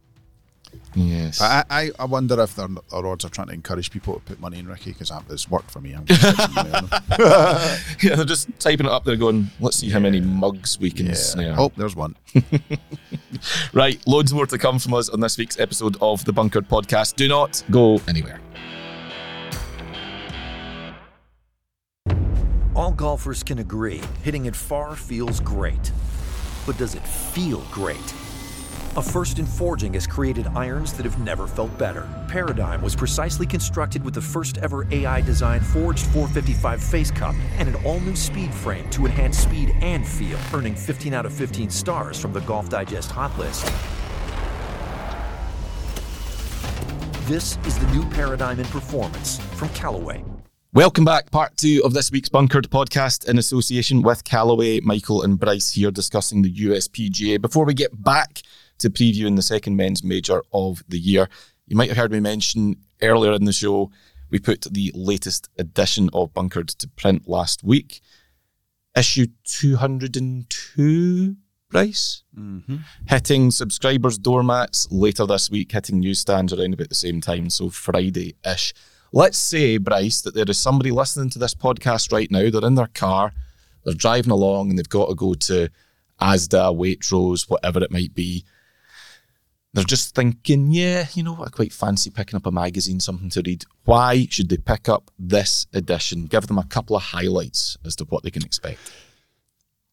Yes. I, I, I wonder if their, their odds are trying to encourage people to put money in Rickie because it's worked for me. I'm just [laughs] [laughs] yeah, they're just typing it up there going, let's see how many mugs we can yeah. snare. Oh, there's one. [laughs] Right, loads more to come from us on this week's episode of the Bunkered Podcast. Do not go anywhere. All golfers can agree hitting it far feels great. But does it feel great? A first in forging has created irons that have never felt better. Paradigm was precisely constructed with the first ever AI designed forged 455 face cup and an all new speed frame to enhance speed and feel, earning 15 out of 15 stars from the Golf Digest Hot List. This is the new paradigm in performance from Callaway. Welcome back, part two of this week's Bunkered podcast in association with Callaway, Michael, and Bryce here discussing the USPGA. Before we get back to previewing the second men's major of the year, you might have heard me mention earlier in the show we put the latest edition of Bunkered to print last week. Issue 202, Bryce? Mm-hmm. Hitting subscribers' doormats later this week, hitting newsstands around about the same time, so Friday ish. Let's say, Bryce, that there is somebody listening to this podcast right now. They're in their car, they're driving along, and they've got to go to Asda, Waitrose, whatever it might be. They're just thinking, yeah, you know? I quite fancy picking up a magazine, something to read. Why should they pick up this edition? Give them a couple of highlights as to what they can expect.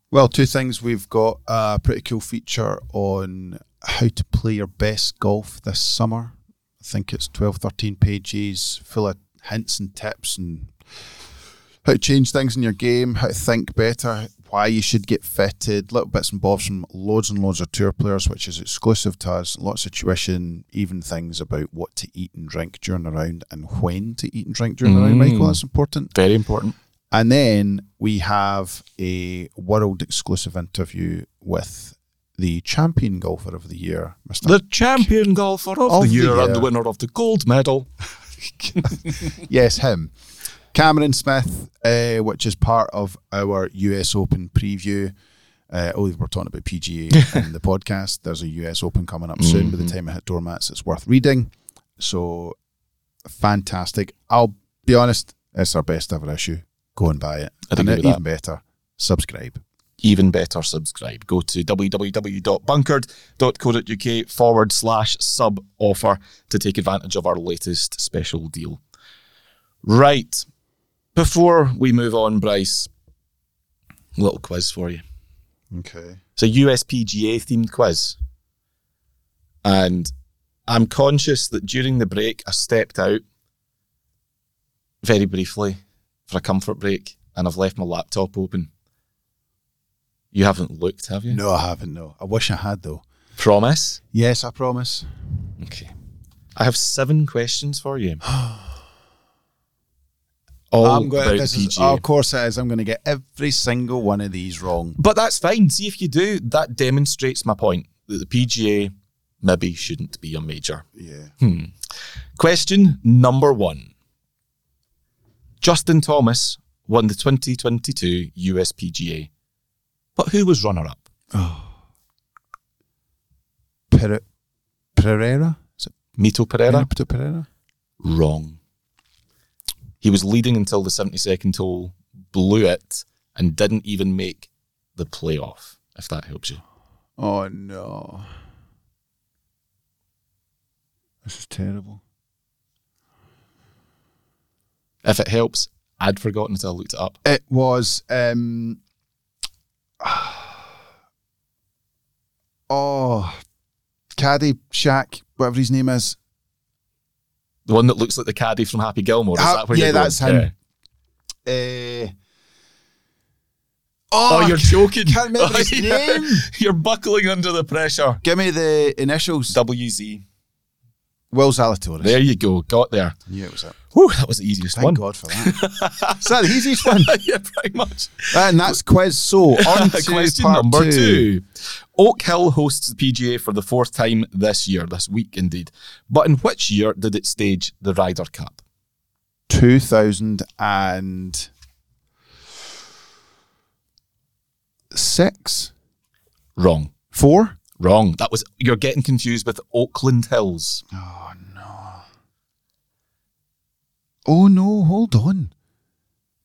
Well, two things. We've got a pretty cool feature on how to play your best golf this summer. I think it's 12, 13 pages full of hints and tips and how to change things in your game, how to think better, why you should get fitted, little bits and bobs from loads and loads of tour players, which is exclusive to us, lots of tuition, even things about what to eat and drink during the round and when to eat and drink during the round, Michael. Mm. That's important. Very important. And then we have a world exclusive interview with the champion golfer of the year, Mr. The champion golfer of, Of the the year and the winner of the gold medal. [laughs] [laughs] yes, him. Cameron Smith, uh, which is part of our US Open preview. Uh, oh, we're talking about PGA in [laughs] the podcast. There's a US Open coming up soon. By the time I hit doormats, it's worth reading. So fantastic. I'll be honest, it's our best ever issue. Go and buy it. Agree with even better, subscribe. Even better, subscribe. Go to www.bunkered.co.uk forward slash sub offer to take advantage of our latest special deal. Right. Before we move on, Bryce, a little quiz for you. Okay. It's a USPGA themed quiz. And I'm conscious that during the break, I stepped out very briefly for a comfort break and I've left my laptop open. You haven't looked, have you? No, I haven't. No, I wish I had though. Promise? Yes, I promise. Okay. I have seven questions for you. [gasps] [gasps] all I'm going, about the is, oh, of course it is. I'm going to get every single one of these wrong. But that's fine. See if you do, that demonstrates my point that the PGA maybe shouldn't be a major. Yeah. Hmm. Question number one. Justin Thomas won the 2022 USPGA. But who was runner up? Oh. Pere- Pereira? Is it Mito Pereira? Pereira? Pereira? Wrong. He was leading until the 72nd hole, blew it, and didn't even make the playoff, if that helps you. Oh, no. This is terrible. If it helps, I'd forgotten until I looked it up. It was um [sighs] Oh Caddy Shack, whatever his name is. The one that looks like the caddy from Happy Gilmore. Is that where yeah, you're going? that's him. Uh, Oh, you're joking. can't remember his [laughs] name. You're buckling under the pressure. Give me the initials. WZ. Will Zalatoris. There you go. Got there. Yeah, it was it. Whew, that was the easiest Thank one. Thank God for that. [laughs] Is that the easiest one? [laughs] yeah, pretty much. and that's quiz. So [laughs] on to Question part number two. two. Oak Hill hosts the PGA for the fourth time this year, this week indeed. But in which year did it stage the Ryder Cup? 2006. Wrong. four. Wrong. That was you're getting confused with Oakland Hills. Oh no, Oh no, hold on.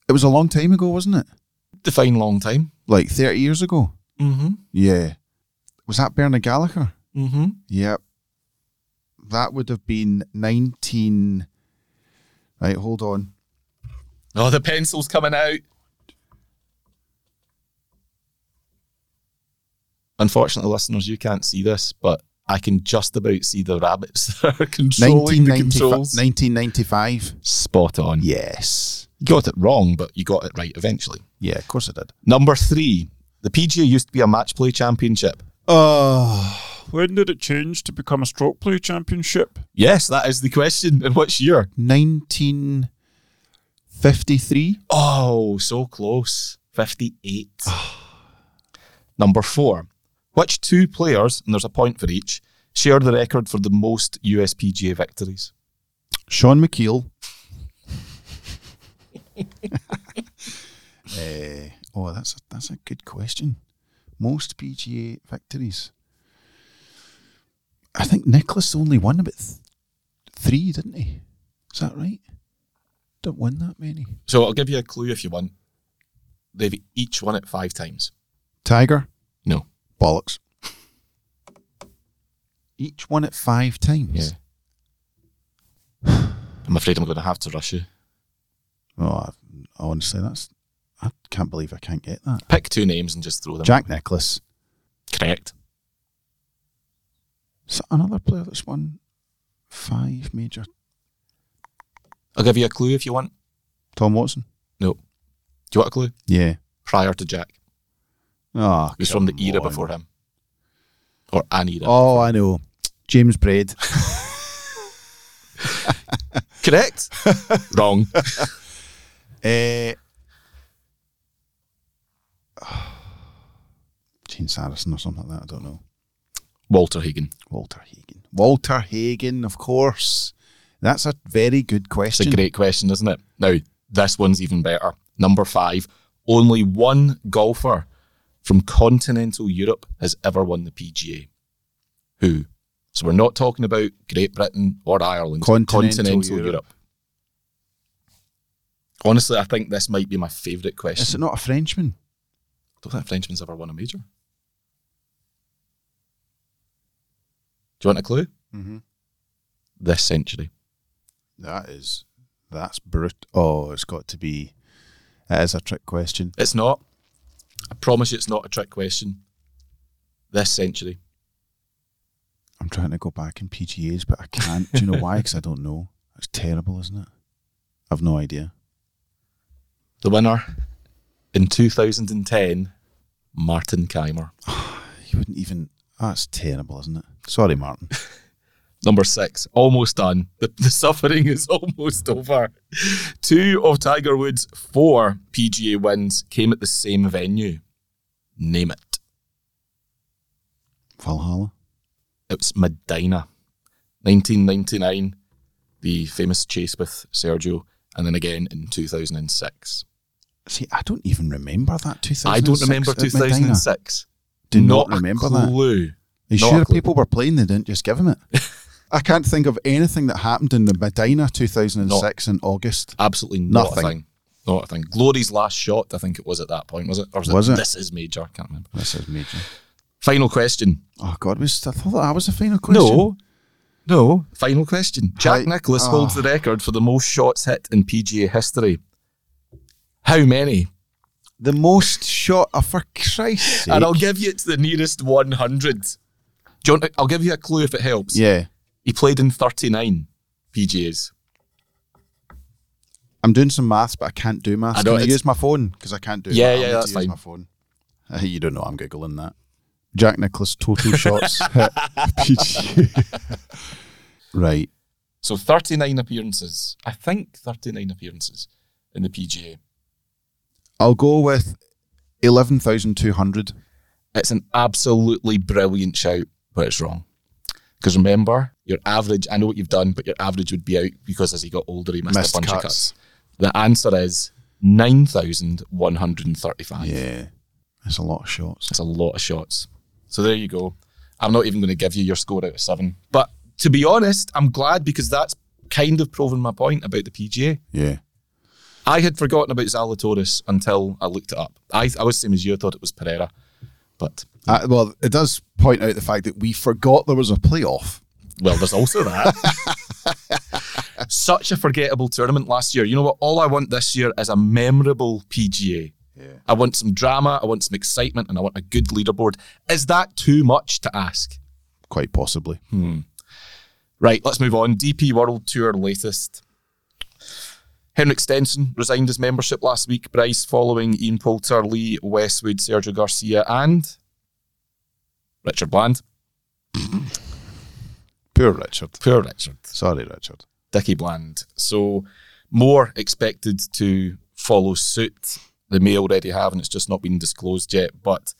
It was a long time ago, wasn't it? Define long time. Like 30 years ago. Mm-hmm. Yeah. Was that Bernard Gallacher? Mm-hmm. Yep. That would have been 19. Right, hold on. Oh, the pencil's coming out. Unfortunately, listeners, you can't see this, but I can just about see the rabbits [laughs] that are controlling the 1995 controls. 1995. Spot on. Yes. You got it wrong, but you got it right eventually. Yeah, of course I did. Number three, the PGA used to be a match play championship. Oh. When did it change to become a stroke play championship? Yes, that is the question. [laughs] In which year? 1953. Oh, so close. 58. Ah. Number four, which two players, and there's a point for each, share the record for the most USPGA victories? Shaun Micheel. [laughs] [laughs] Eh, oh, that's a, that's a good question. Most PGA victories. I think Nicklaus only won about th- three, didn't he? Is that right? Don't win that many. So I'll give you a clue if you want. They've each won it five times. Tiger. Bollocks. Each won it five times. Yeah. I'm afraid I'm going to have to rush you. Oh, I, honestly, that's. I can't believe I can't get that. Pick two names and just throw them. Jack Nicklaus. Correct. Is that another player that's won five major? I'll give you a clue if you want. Tom Watson. No. Do you want a clue? Yeah. Prior to Jack. Oh, was from the era on. before him. Or an era. Oh, I know. James Braid. [laughs] Correct? Wrong. uh, Gene Sarazen or something like that. I don't know. Walter Hagen. Walter Hagen. Walter Hagen, of course. That's a very good question. It's a great question, isn't it? Now, this one's even better. Number five. Only one golfer from continental Europe has ever won the PGA. Who? So we're not talking about Great Britain or Ireland. Continental Europe. Honestly, I think this might be my favourite question. Is it not a Frenchman? don't think a Frenchman's ever won a major. Do you want a clue? Mm-hmm. This century. That is, that's brute. Oh, it's got to be. It is a trick question. It's not. I promise you it's not a trick question. This century. I'm trying to go back in PGAs, but I can't. Do you know why? [laughs] Because I don't know. It's terrible, isn't it? I've no idea. The winner in 2010, Martin Kaymer. [sighs] You wouldn't even. That's terrible, isn't it? Sorry, Martin. [laughs] Number six, almost done. The, [laughs] the suffering is almost over. Two of Tiger Woods' four PGA wins came at the same venue. Name it. Valhalla. It was Medinah. 1999, the famous chase with Sergio, and then again in 2006. See, I don't even remember that 2006. I don't remember 2006. Do not, a remember that. clue. Are you Not sure people were playing? They didn't just give him it. [laughs] I can't think of anything that happened in the Medinah 2006 in August. Absolutely not Nothing. thing. Not a thing. Glory's last shot, I think it was at that point, was it? Or was, Was it, it? This is major. I can't remember. This is major. Final question. Oh God, was I thought that was the final question? No. No. Final question. Jack Hi- Nicklaus Oh. holds the record for the most shots hit in PGA history. How many? the most shot. Oh, for Christ's sake! And I'll give you to the nearest 100. Do you want, I'll give you a clue if it helps. yeah, He played in 39 PGAs. I'm doing some maths, but I can't do maths. I know, Can I it's- use my phone? Because I can't do. Yeah. I'll yeah, that's use fine. My phone. Uh, you don't know. I'm googling that. Jack Nicklaus total shots [laughs] hit PGA. right. So 39 appearances. I think 39 appearances in the PGA. I'll go with eleven thousand two hundred. It's an absolutely brilliant shout, but it's wrong. Because remember, your average, I know what you've done, but your average would be out because as he got older, he missed, Missed a bunch of cuts. cuts. The answer is 9,135. Yeah, that's a lot of shots. That's a lot of shots. So there you go. I'm not even going to give you your score out of seven. But to be honest, I'm glad because that's kind of proven my point about the PGA. Yeah. I had forgotten about Zalatoris until I looked it up. I, I was the same as you, I thought it was Pereira. But, Uh, well, it does point out the fact that we forgot there was a playoff. well, there's also that. Such a forgettable tournament last year. You know what? All I want this year is a memorable PGA. I want some drama, I want some excitement, and I want a good leaderboard. Is that too much to ask? Quite possibly. Right, let's move on. DP World Tour latest. Henrik Stenson resigned his membership last week, Bryce, following Ian Poulter, Lee Westwood, Sergio Garcia, and Richard Bland. Poor Richard. Poor Richard. Sorry, Richard. Dickie Bland. So more expected to follow suit. They may already have, and it's just not been disclosed yet. But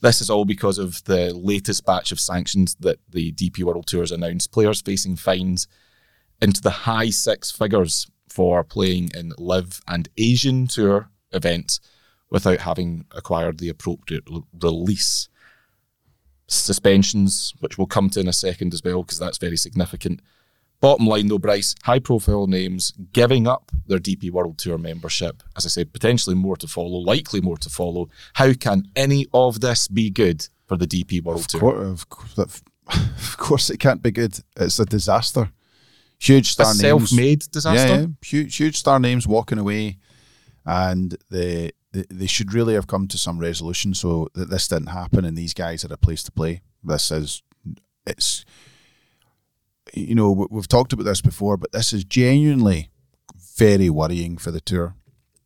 this is all because of the latest batch of sanctions that the DP World Tour has announced. Players facing fines into the high six figures for playing in LIV and Asian Tour events without having acquired the appropriate l- release. Suspensions, which we'll come to in a second as well, because that's very significant. Bottom line though, Bryce, high profile names giving up their DP World Tour membership. As I said, potentially more to follow, likely more to follow. How can any of this be good for the DP World Tour? Of, course- of, of course, it can't be good. It's a disaster. Huge A star names. self made disaster? Yeah. Huge, huge star names walking away, and they, they they should really have come to some resolution so that this didn't happen and these guys had a place to play. This is it's you know we've talked about this before, but this is genuinely very worrying for the tour,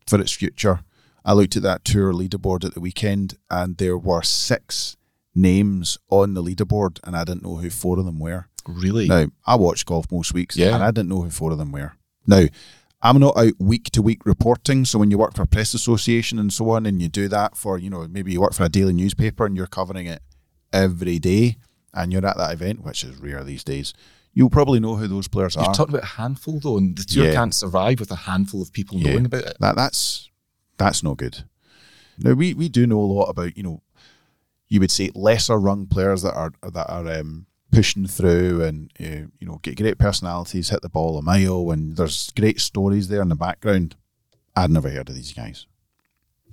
for its future. I looked at that tour leaderboard at the weekend, and there were six names on the leaderboard, and I didn't know who four of them were. Really? Now, I watch golf most weeks, Yeah. and I didn't know who four of them were. Now, I'm not out week to week reporting, so when you work for a press association and so on, and you do that for, you know, maybe you work for a daily newspaper and you're covering it every day, and you're at that event, which is rare these days, you'll probably know who those players are. You're are. talking about a handful though, and the tour Yeah. can't survive with a handful of people Yeah. knowing about it. That that's that's no good. Now we we do know a lot about you know, you would say lesser rung players that are that are um, pushing through and uh, you know get great personalities, hit the ball a mile, and there's great stories there in the background. I'd never heard of these guys.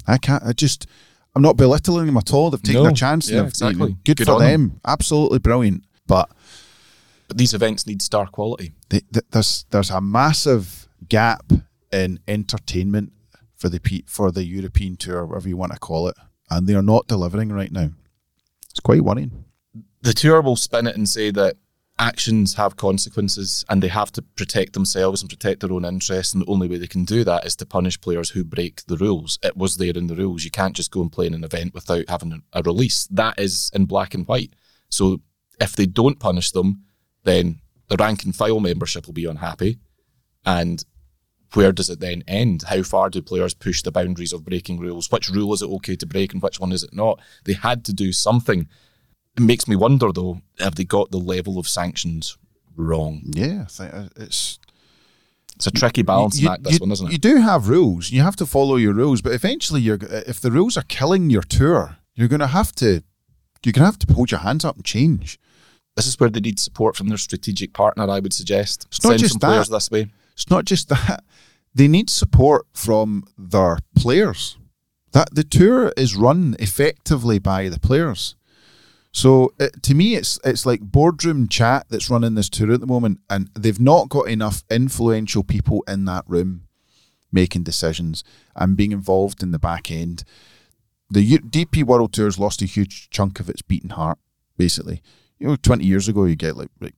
I can't. I just. I'm not belittling them at all. They've taken No. their chance. Yeah, exactly. Good, Good for them. them. Absolutely brilliant. But But these events need star quality. the, the, there's there's a massive gap in entertainment for the P- for the European tour, whatever you want to call it, and they are not delivering right now. It's quite worrying. The tour will spin it and say that actions have consequences and they have to protect themselves and protect their own interests. And the only way they can do that is to punish players who break the rules. It was there in the rules. You can't just go and play in an event without having a release. That is in black and white. So if they don't punish them, then the rank and file membership will be unhappy. And where does it then end? How far do players push the boundaries of breaking rules? Which rule is it okay to break and which one is it not? They had to do something. It makes me wonder, though, have they got the level of sanctions wrong? Yeah, I think uh, it's It's a tricky balance you, act, this you- one, isn't it? You do have rules. You have to follow your rules, but eventually, you're if the rules are killing your tour, you're going to have to you're going to have to hold your hands up and change. this is where they need support from their strategic partner, I would suggest. It's not Send just some players that. this way. It's not just that they need support from their players. That the tour is run effectively by the players. So it, to me, it's it's like boardroom chat that's running this tour at the moment, and they've not got enough influential people in that room making decisions and being involved in the back end. The U- DP World Tour's lost a huge chunk of its beating heart. Basically, you know, twenty years ago, you get like, like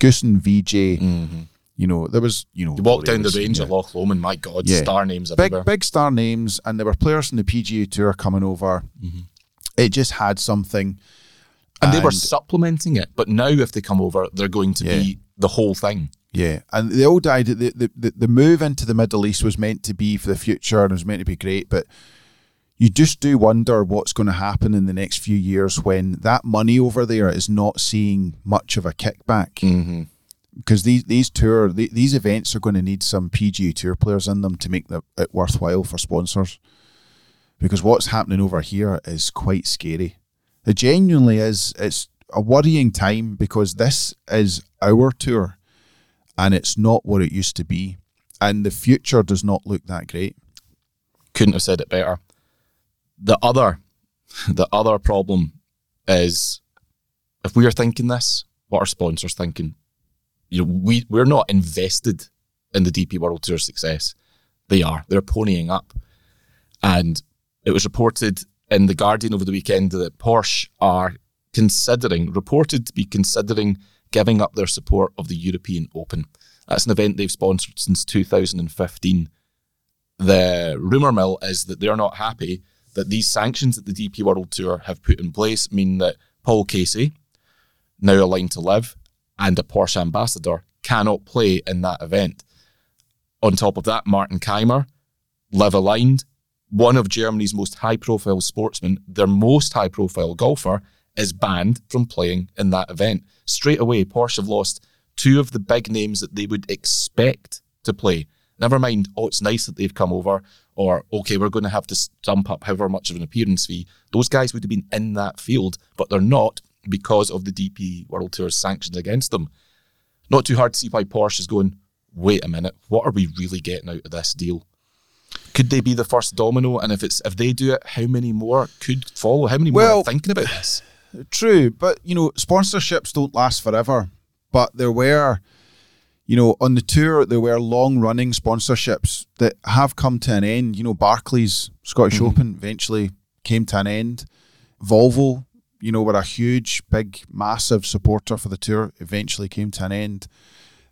Goosen, VJ. Mm-hmm. You know, there was you know You walk down the range yeah. at Loch Lomond, my God, Yeah. star names big everywhere. big star names, and there were players from the PGA Tour coming over. Mm-hmm. It just had something, and they were supplementing it. But now, if they come over, they're going to Yeah. be the whole thing. Yeah, and the old idea, the, the, the, the move into the Middle East was meant to be for the future and it was meant to be great, but you just do wonder what's going to happen in the next few years when that money over there is not seeing much of a kickback. Mm-hmm. Because these these tour the, these events are going to need some PGA Tour players in them to make the, it worthwhile for sponsors. Because what's happening over here is quite scary. It genuinely is. It's a worrying time because this is our tour and it's not what it used to be. And the future does not look that great. Couldn't have said it better. The other, the other problem is if we are thinking this, what are sponsors thinking? You know, we we're not invested in the DP World Tour success. They are. They're ponying up, and it was reported in the Guardian over the weekend that Porsche are considering, reported to be considering giving up their support of the European Open. That's an event they've sponsored since 2015 the rumour mill is that they're not happy that these sanctions that the DP World Tour have put in place mean that Paul Casey, now aligned to LIV, and a Porsche ambassador cannot play in that event. On top of that, Martin Keimer, live aligned, one of Germany's most high profile sportsmen, their most high profile golfer, is banned from playing in that event. Straight away, Porsche have lost two of the big names that they would expect to play. Never mind, oh, it's nice that they've come over, or okay, we're going to have to stump up however much of an appearance fee. Those guys would have been in that field, but they're not because of the DP World Tour's sanctions against them. Not too hard to see why Porsche is going, wait a minute, what are we really getting out of this deal? Could they be the first domino? And if it's if they do it, how many more could follow? How many more Well- are thinking about this? True, but you know, sponsorships don't last forever. But there were, you know, on the tour there were long running sponsorships that have come to an end. You know, Barclays Scottish mm-hmm. Open eventually came to an end. Volvo, you know, were a huge, big, massive supporter for the tour, eventually came to an end.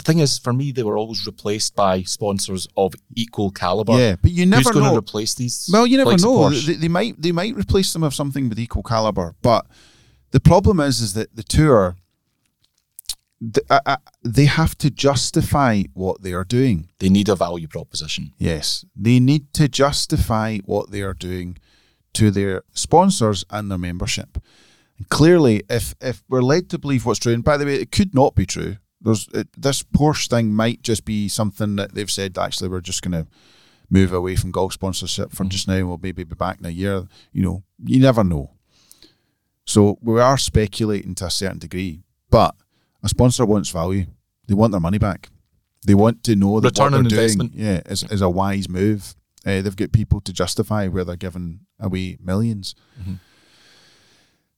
The thing is, for me, they were always replaced by sponsors of equal caliber. Yeah, but you never Who's going know. to replace these? Well, you never know. They, they might they might replace them with something with equal caliber, but the problem is is that the tour th- uh, uh, they have to justify what they are doing. They need a value proposition. Yes, they need to justify what they are doing to their sponsors and their membership. And clearly, if if we're led to believe what's true, and by the way, it could not be true. There's it, this Porsche thing might just be something that they've said. Actually, we're just going to move away from golf sponsorship for just now. We'll maybe be back in a year. You know, you never know. So we are speculating to a certain degree, but a sponsor wants value. They want their money back. They want to know that Return what they're doing, investment. yeah, is, is a wise move. Uh, they've got people to justify where they're giving away 1000000s Mm-hmm.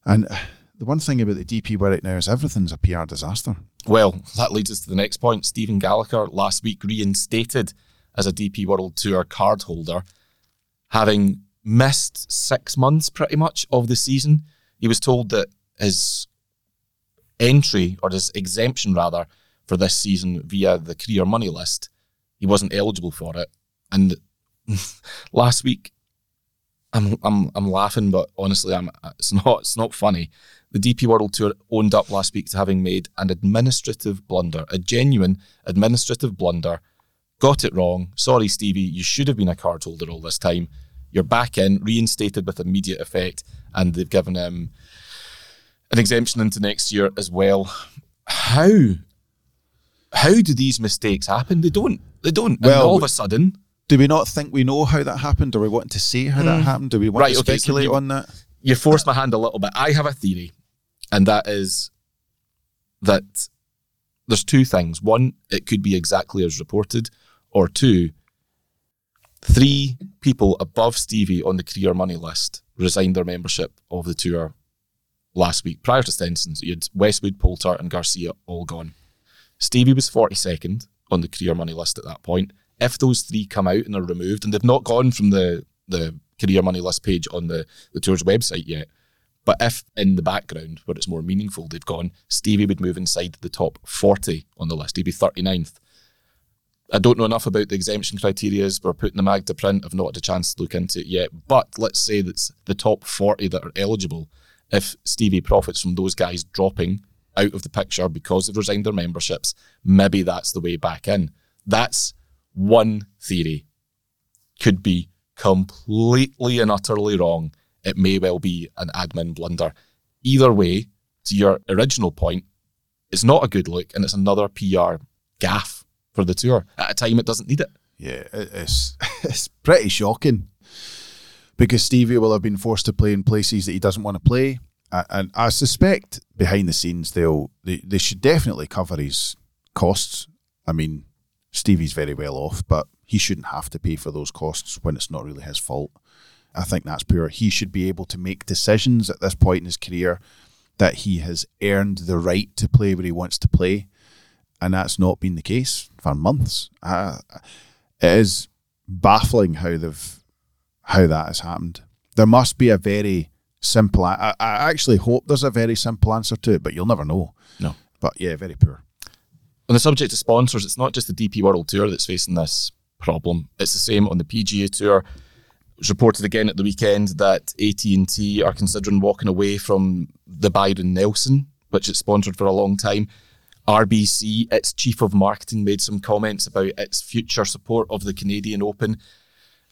And uh, the one thing about the DP right now is everything's a PR disaster. Well, that leads us to the next point. Stephen Gallacher last week reinstated as a DP World Tour card holder, having missed six months pretty much of the season. He was told that his entry or his exemption rather for this season via the career money list, he wasn't eligible for it. And [laughs] last week, I'm I'm I'm laughing, but honestly, I'm it's not it's not funny. The DP World Tour owned up last week to having made an administrative blunder, a genuine administrative blunder. Got it wrong. Sorry, Stevie. You should have been a card holder all this time. You're back in, reinstated with immediate effect, and they've given him an exemption into next year as well. How how do these mistakes happen? They don't. They don't. Well, all of a sudden, Do we not think we know how that happened? Are we wanting to see how that happened? Do we want Hmm. Right, to okay, so speculate you- on that? you forced my hand a little bit. I have a theory, and that is that there's two things. One, it could be exactly as reported, or two, three people above Stevie on the career money list resigned their membership of the tour last week. Prior to Stenson's, you had Westwood, Poulter, and Garcia all gone. Stevie was 42nd on the career money list at that point. If those three come out and are removed, and they've not gone from the, the career money list page on the, the tour's website yet, but if in the background where it's more meaningful, they've gone, Stevie would move inside the top 40 on the list. He'd be 39th. I don't know enough about the exemption criteria. We're putting the mag to print. I've not had a chance to look into it yet. But let's say that's the top 40 that are eligible. If Stevie profits from those guys dropping out of the picture because they've resigned their memberships, maybe that's the way back in. That's one theory. Could be completely and utterly wrong. It may well be an admin blunder. Either way, to your original point, it's not a good look and it's another PR gaff for the tour at a time it doesn't need it. Yeah, it's [laughs] it's pretty shocking because Stevie will have been forced to play in places that he doesn't want to play, and I suspect behind the scenes they'll they, they should definitely cover his costs. I mean, Stevie's very well off, but he shouldn't have to pay for those costs when it's not really his fault. I think that's pure. He should be able to make decisions at this point in his career that he has earned the right to play where he wants to play and that's not been the case for months. Uh, it is baffling how they've how that has happened. There must be a very simple. I, I actually hope there's a very simple answer to it, but you'll never know. No. But yeah, very poor. On the subject of sponsors, it's not just the DP World Tour that's facing this problem. It's the same on the PGA Tour. It reported again at the weekend that AT&T are considering walking away from the Byron Nelson, which it's sponsored for a long time. RBC, its chief of marketing, made some comments about its future support of the Canadian Open.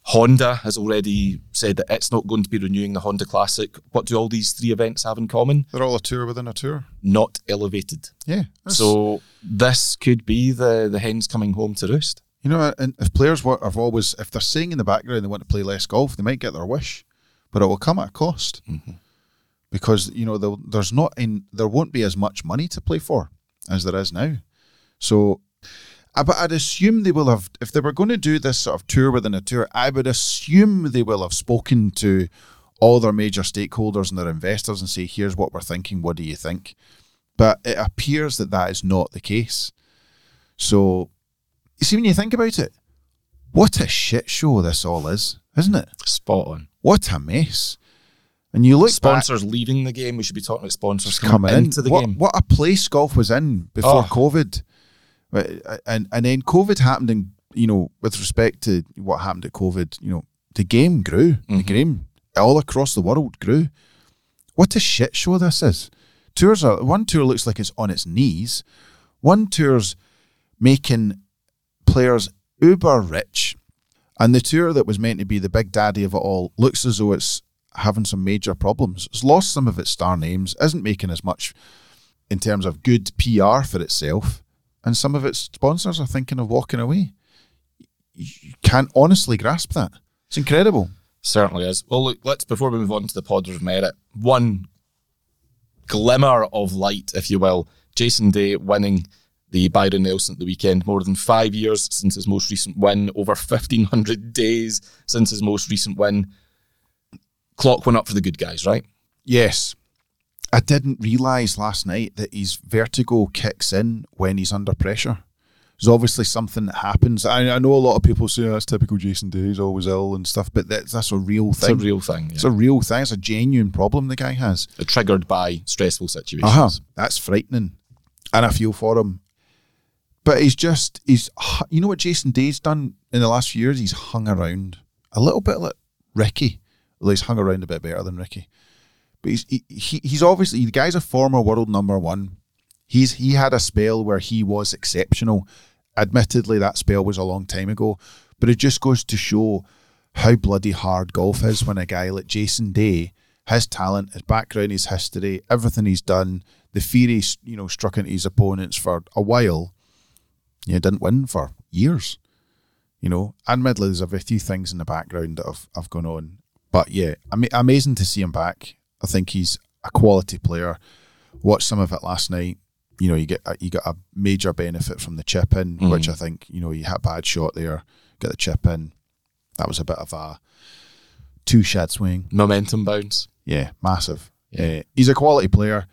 Honda has already said that it's not going to be renewing the Honda Classic. What do all these three events have in common? They're all a tour within a tour. Not elevated. Yeah. So this could be the the hens coming home to roost. You know, and if players wa- have always, if they're saying in the background they want to play less golf, they might get their wish, but it will come at a cost because you know there's not in there won't be as much money to play for as there is now. So, uh, but I'd assume they will have if they were going to do this sort of tour within a tour. I would assume they will have spoken to all their major stakeholders and their investors and say, "Here's what we're thinking. What do you think?" But it appears that that is not the case. So you see, when you think about it, what a shit show this all is, isn't it? Spot on. What a mess. And you look back, Sponsors leaving the game. We should be talking about sponsors coming coming in. into the what, game. what a place golf was in before Oh. COVID. And and then COVID happened and you know, with respect to what happened at COVID, you know, the game grew. The Mm-hmm. game all across the world grew. What a shit show this is. Tours are one tour looks like it's on its knees. One tour's making players uber rich. And the tour that was meant to be the big daddy of it all looks as though it's having some major problems. It's lost some of its star names, isn't making as much in terms of good PR for itself, and some of its sponsors are thinking of walking away. You can't honestly grasp that. It's incredible. Certainly is. Well, look, let's before we move on to the Podders of Merit, one glimmer of light, if you will. Jason Day winning the Byron Nelson at the weekend. More than five years since his most recent win. Over fifteen hundred days since his most recent win. Clock went up for the good guys, right? Yes. I didn't realise last night that his vertigo kicks in when he's under pressure. There's obviously something that happens. I, I know a lot of people say "Oh, that's typical Jason Day, he's always ill and stuff, but that's, that's a real It's thing. a real thing. It's a real thing. It's a genuine problem the guy has. Triggered by stressful situations. Uh-huh. That's frightening. And I feel for him. But he's just, he's, you know what Jason Day's done in the last few years? He's hung around a little bit like Rickie Although he's hung around a bit better than Rickie. But he's he, he, he's obviously the guy's a former world number one. He's he had a spell where he was exceptional. Admittedly, that spell was a long time ago, but it just goes to show how bloody hard golf is when a guy like Jason Day, his talent, his background, his history, everything he's done, the fear he's you know struck into his opponents for a while, you know, didn't win for years. You know, admittedly, there's a few things in the background that have, have gone on, but yeah, ama- amazing to see him back. I think he's a quality player. Watched some of it last night. You know, you get a, you got a major benefit from the chip in, which I think you know you had a bad shot there. Got the chip in. That was a bit of a two shot swing. Momentum bounce. Yeah, massive. Uh, he's a quality player,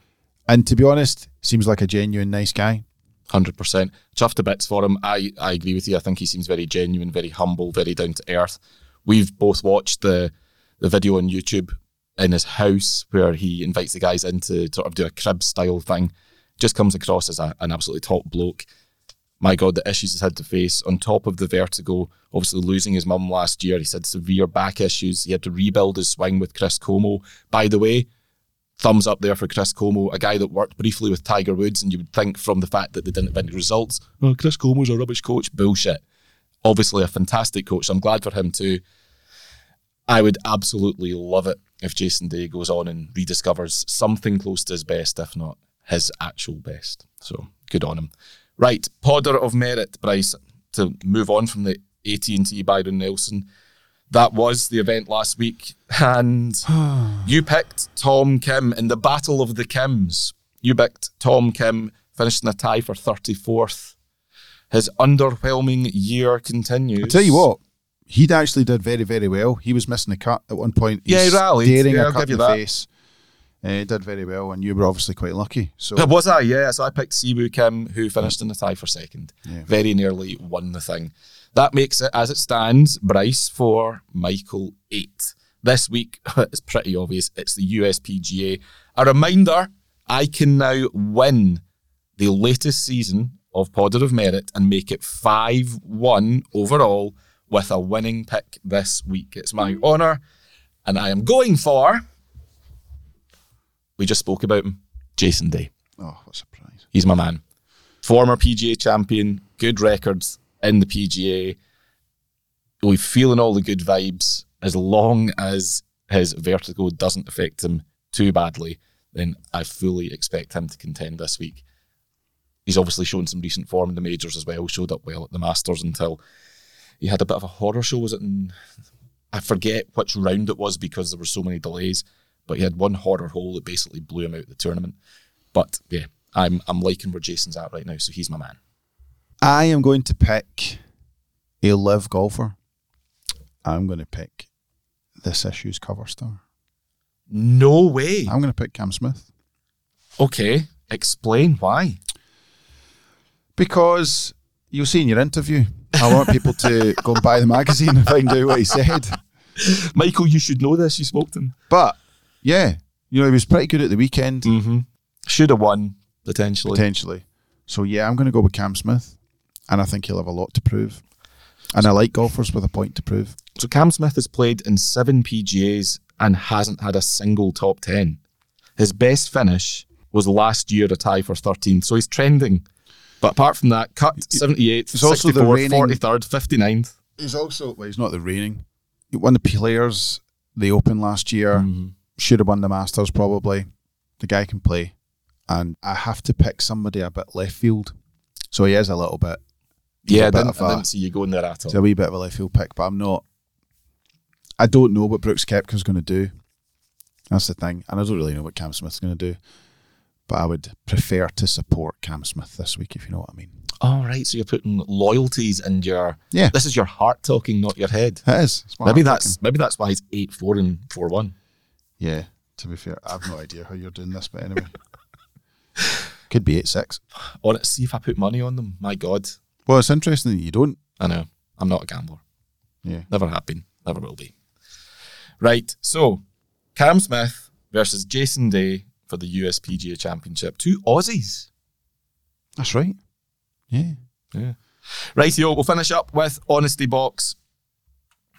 and to be honest, seems like a genuine nice guy. Hundred percent. Chuffed to bits for him. I, I agree with you. I think he seems very genuine, very humble, very down to earth. We've both watched the the video on YouTube in his house where he invites the guys in to sort of do a crib style thing. Just comes across as a, an absolutely top bloke. My God, the issues he's had to face on top of the vertigo, obviously losing his mum last year. He's had severe back issues. He had to rebuild his swing with Chris Como. By the way, thumbs up there for Chris Como, a guy that worked briefly with Tiger Woods, and you would think from the fact that they didn't have any results, oh, Chris Como's a rubbish coach. Bullshit. Obviously, a fantastic coach. I'm glad for him too. I would absolutely love it if Jason Day goes on and rediscovers something close to his best, if not his actual best. So good on him. Right, podder of merit, Bryce. To move on from the AT&T Byron Nelson, that was the event last week, and [sighs] you picked Tom Kim in the Battle of the Kims. You picked Tom Kim, finishing a tie for 34th. His underwhelming year continues. I tell you what, he actually did very, very well. He was missing a cut at one point. Yeah, he rallied. Daring Yeah, a I'll cut in the that. face. Uh, he did very well, and you were obviously quite lucky. So Uh, Was I? Yeah. So I picked Siwoo Kim, who finished in the tie for second. Yeah. Very nearly won the thing. That makes it, as it stands, Bryce for Michael eight. This week, [laughs] it's pretty obvious. It's the USPGA. A reminder I can now win the latest season of Podder of Merit and make it 5 1 overall with a winning pick this week. It's my honour, and I am going for. We just spoke about him, Jason Day. oh, what a surprise! He's my man. Former PGA champion, good records in the PGA. We're feeling all the good vibes. As long as his vertigo doesn't affect him too badly, then I fully expect him to contend this week. He's obviously shown some recent form in the majors as well. Showed up well at the Masters until he had a bit of a horror show. Was it in? I forget which round it was because there were so many delays. But he had one horror hole that basically blew him out of the tournament. But yeah, I'm I'm liking where Jason's at right now, so he's my man. I am going to pick a live golfer. I'm going to pick this issue's cover star. No way. I'm going to pick Cam Smith Okay, explain why. because you'll see in your interview. I want people to go and buy the magazine and find out what he said. [laughs] Michael, you should know this. You spoke to him. But yeah, you know he was pretty good at the weekend. Mm-hmm. Should have won potentially. potentially. So yeah, I'm going to go with Cam Smith, and I think he'll have a lot to prove. And I like golfers with a point to prove. So Cam Smith has played in seven PGAs and hasn't had a single top ten. His best finish was last year a tie for 13th, so he's trending. But apart from that, cut 78th, It's also the 64th, reigning- 43rd, 59th. He's also well, he's not the reigning. He won the players, the Open last year. Mm-hmm. Should have won the Masters probably. The guy can play, and I have to pick somebody a bit left field. So he is a little bit. Yeah, I didn't, of didn't see you going there at all. It's a wee bit of a left field pick, but I'm not. I don't know what Brooks Koepka's going to do. That's the thing, and I don't really know what Cam Smith's going to do. But I would prefer to support Cam Smith this week, if you know what I mean. All right, so you're putting loyalties and your Yeah. This is your heart talking, not your head. It is. Maybe that's maybe that's why he's eight four and four one. Yeah, to be fair, I have no idea how you're doing this, but anyway. [laughs] Could be 8 6. [sighs] On it, see if I put money on them. My God, Well, it's interesting that you don't. I know I'm not a gambler. Yeah. Never have been. Never will be. Right. So, Cam Smith versus Jason Day for the USPGA Championship. Two Aussies. That's right. Yeah. Yeah. Right, yo, we'll finish up with Honesty Box.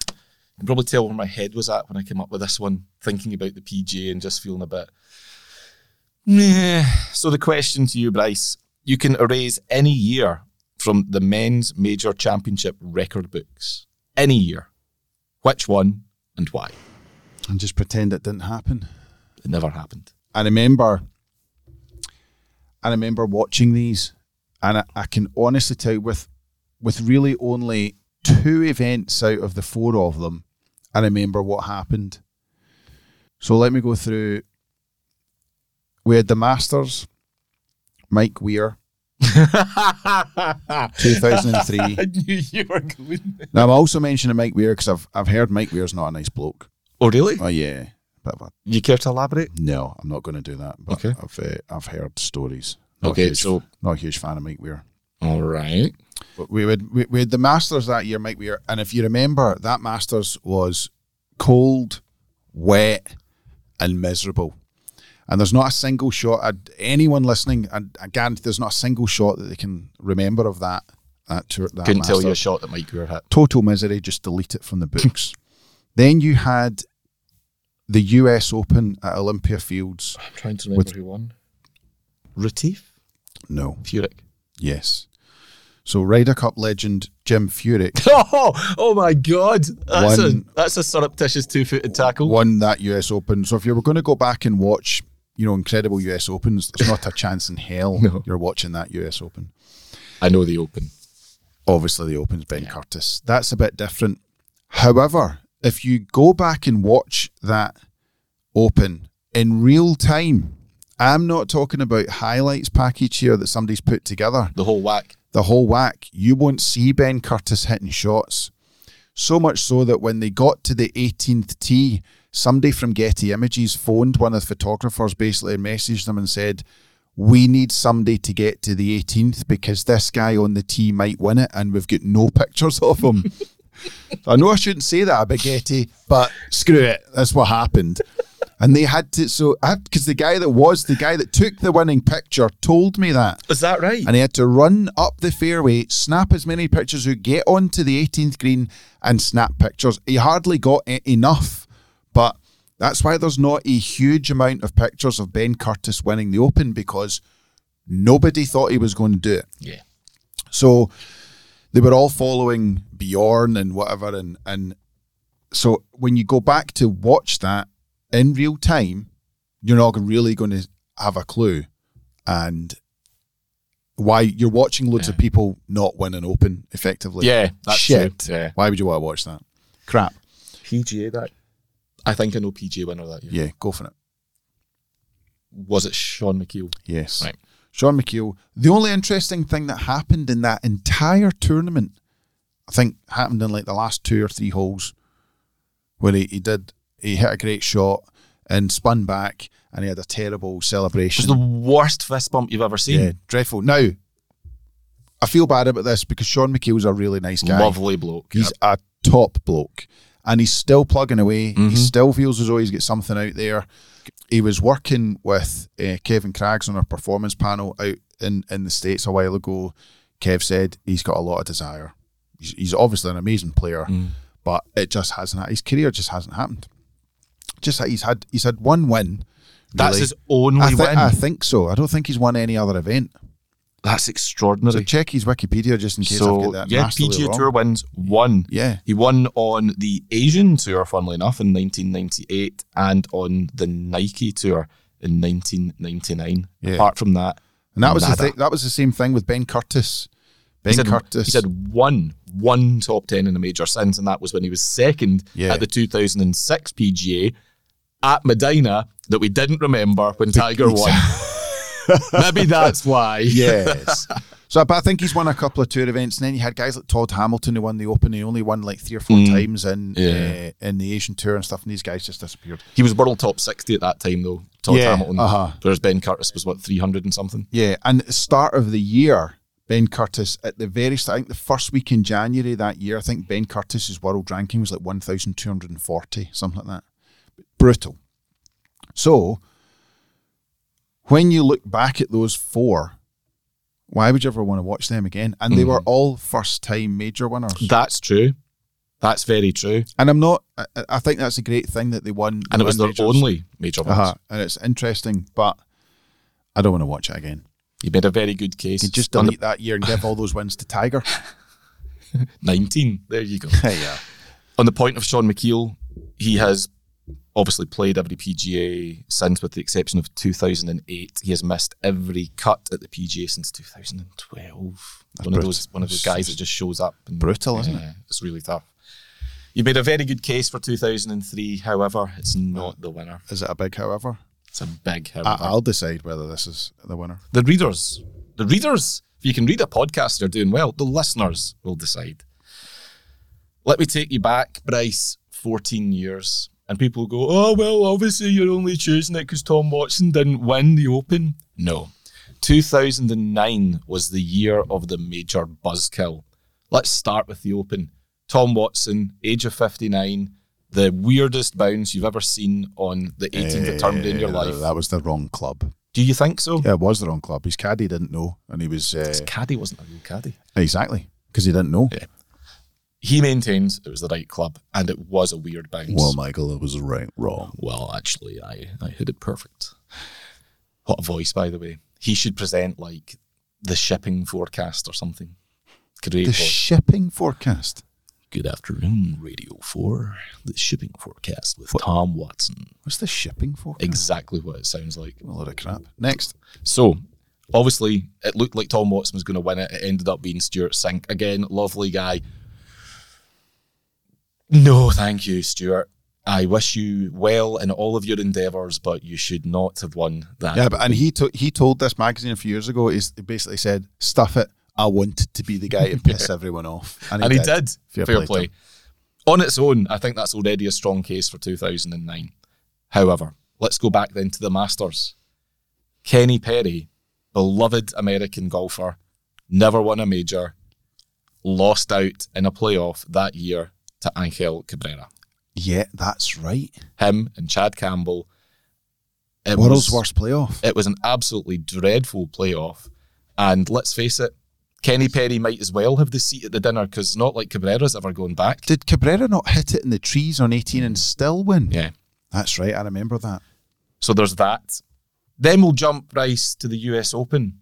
can probably tell where my head was at when I came up with this one, thinking about the PGA and just feeling a bit. Meh. So the question to you, Bryce, you can erase any year from the men's major championship record books. Any year. Which one and why? And just pretend it didn't happen. It never happened. I remember, I remember watching these, and I, I can honestly tell you, with with really only two events out of the four of them, I remember what happened. So let me go through. We had the Masters, Mike Weir, [laughs] 2003. [laughs] I knew you were going. Now I'm also mentioning Mike Weir because I've I've heard Mike Weir's not a nice bloke. Oh, really? Oh yeah, bit of a You care to elaborate? no. I'm not going to do that. But Okay. I've uh, I've heard stories. Not Okay, huge- so- not a huge fan of Mike Weir. All right. But we would we, we had the Masters that year, Mike Weir, and if you remember, that Masters was cold, wet, and miserable. And there's not a single shot. I'd, anyone listening, and I guarantee there's not a single shot that they can remember of that. That tour, that Couldn't tell you a shot that Mike Weir hit. Total misery. Just delete it from the books. [laughs] then you had the U.S. Open at Olympia Fields. I'm trying to remember With- who won. Retief? No, Furyk. yes. So Ryder Cup legend Jim Furyk [laughs] Oh, oh my God! That's One- a that's a surreptitious two-footed tackle. won that US Open. So if you were going to go back and watch, you know, incredible US Opens, there's not a chance in hell [laughs] No. you're watching that US Open. I know the Open. Obviously, the Open's Ben Curtis. That's a bit different. However, if you go back and watch that Open in real time, I'm not talking about highlights package here that somebody's put together. The whole whack. the whole whack, you won't see Ben Curtis hitting shots. So much so that when they got to the 18th tee, somebody from Getty Images phoned one of the photographers basically and messaged them and said, We need somebody to get to the 18th because this guy on the tee might win it and we've got no [laughs] pictures of him. [laughs] I know I shouldn't say that about Getty, but screw it. That's what happened. And they had to, so, because the guy that was, the guy that took the winning picture told me that Is that right? and he had to run up the fairway, snap as many pictures, who get onto the 18th green and snap pictures. He hardly got enough, that's why there's not a huge amount of pictures of Ben Curtis winning the Open because nobody thought he was going to do it. yeah. So they were all following Bjorn and whatever, and and so when you go back to watch that in real time, you're not really going to have a clue, and why you're watching loads of people not win an Open effectively. Yeah, that's shit. true. Yeah. Why would you want to watch that? Crap. PGA that. I think I know PGA winner that year. Yeah, go for it. Was it Shaun Micheel? Yes. Right. Shaun Micheel. The only interesting thing that happened in that entire tournament, I think, happened in like the last two or three holes where he, he did, he hit a great shot and spun back and he had a terrible celebration. It was the worst fist bump you've ever seen. yeah, dreadful. Now, I feel bad about this because Shaun Micheel's a really nice guy. Lovely bloke. He's a top bloke. And he's still plugging away. He Mhm. still feels as though he's got something out there. He was working with uh, Kevin Craggs on a performance panel out in, in the States a while ago. Kev said he's got a lot of desire. He's, he's obviously an amazing player, Mm. but it just hasn't. His career just hasn't happened. Just that he's had he's had one win. That's really. his only I, thi- win. I think so. I don't think he's won any other event. That's extraordinary. So check his Wikipedia just in case I've got that. yeah, PGA wrong. Tour wins one. Yeah, He won on the Asian Tour, funnily enough, in 1998, and on the Nike Tour in 1999. Yeah. Apart from that, and that was the thing. That was the same thing with Ben Curtis. Ben he said, Curtis. He said one, one top 10 in a major since, and that was when he was second Yeah. at the 2006 PGA at Medinah that we didn't remember when Tiger won. [laughs] [laughs] Maybe that's why. [laughs] yes. [laughs] So, but I think he's won a couple of tour events, and then you had guys like Todd Hamilton who won the Open. He only won like three or four times in Yeah. uh, in the Asian Tour and stuff, and these guys just disappeared. He was world top 60 at that time, though. Todd Yeah, Hamilton. uh-huh. Whereas Ben Curtis was, what, 300 and something? Yeah, and at the start of the year, Ben Curtis at the very start, I think the first week in January that year, I think Ben Curtis's world ranking was like one thousand two hundred and forty, something like that. Brutal. So, when you look back at those four, why would you ever want to watch them again? And they were all first time major winners. That's true. That's very true. And I'm not. I, I think that's a great thing that they won. And it was their majors. only major win. Uh-huh. And it's interesting, but I don't want to watch it again. You made a very good case. You just On the- that year and give all those wins to Tiger. [laughs] [laughs] 19. There you go. [laughs] Yeah. On the point of Shaun Micheel, he has obviously played every PGA since, with the exception of 2008. He has missed every cut at the PGA since 2012. That's one of those one of those guys that just shows up. And, brutal, isn't it? It's really tough. You made a very good case for 2003. However, it's not the winner. Is it a big however? It's a big I, however. I'll decide whether this is the winner. the readers, the readers, if you can read a podcast, you're doing well. The listeners will decide. Let me take you back, Bryce, 14 years. And people go, oh, well, obviously you're only choosing it because Tom Watson didn't win the Open. No. 2009 was the year of the major buzzkill. Let's start with the Open. Tom Watson, age of 59, the weirdest bounce you've ever seen on the 18th at Turnberry in your Eh, life. That was the wrong club. Do you think so? Yeah, it was the wrong club. His caddy didn't know, and he was uh, His caddy wasn't a real caddy. exactly because he didn't know. Yeah. He maintains it was the right club and it was a weird bounce. Well, Michael, it was right wrong. Well, actually, I, I hit it perfect. What a voice, by the way. He should present like the shipping forecast or something. Great The voice. shipping forecast. Good afternoon, Radio 4. The shipping forecast with Tom Watson. What's the shipping forecast? Exactly what it sounds like. A lot of crap. Next. So, obviously, it looked like Tom Watson was going to win it. It ended up being Stewart Cink. Again, lovely guy. No, thank you, Stewart. I wish you well in all of your endeavours, but you should not have won that. Yeah, but and he to, he told this magazine a few years ago. He basically said, "Stuff it. I wanted to be the guy to [laughs] piss everyone off," and he did. Fair Fair, play play. On its own, I think that's already a strong case for 2009. However, let's go back then to the Masters. Kenny Perry, beloved American golfer, never won a major, lost out in a playoff that year to Angel Cabrera. Yeah, that's right. Him and Chad Campbell. It World's was, worst playoff. It was an absolutely dreadful playoff. And let's face it, Kenny Perry might as well have the seat at the dinner because not like Cabrera's ever going back. Did Cabrera not hit it in the trees on 18 and still win? Yeah. That's right. I remember that. So there's that. Then we'll jump Bryce to the US Open.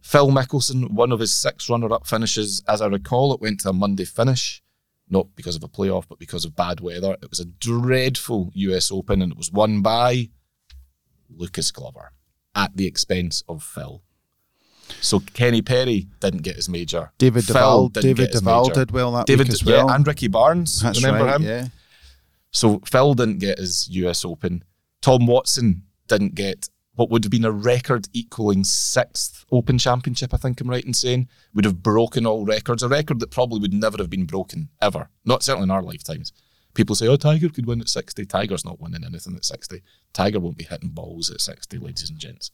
Phil Mickelson, one of his six runner up finishes. As I recall, it went to a Monday finish, not because of a playoff, but because of bad weather. It was a dreadful US Open and it was won by Lucas Glover at the expense of Phil. So Kenny Perry didn't get his major. David Phil. David get Duval did well that David, week as yeah, well. and Ricky Barnes. That's remember right. him? Yeah. So Phil didn't get his US Open. Tom Watson didn't get what would have been a record equaling sixth Open Championship, I think I'm right in saying. Would have broken all records, a record that probably would never have been broken, ever. Not certainly in our lifetimes. People say, oh, Tiger could win at 60. Tiger's not winning anything at 60. Tiger won't be hitting balls at 60, ladies and gents.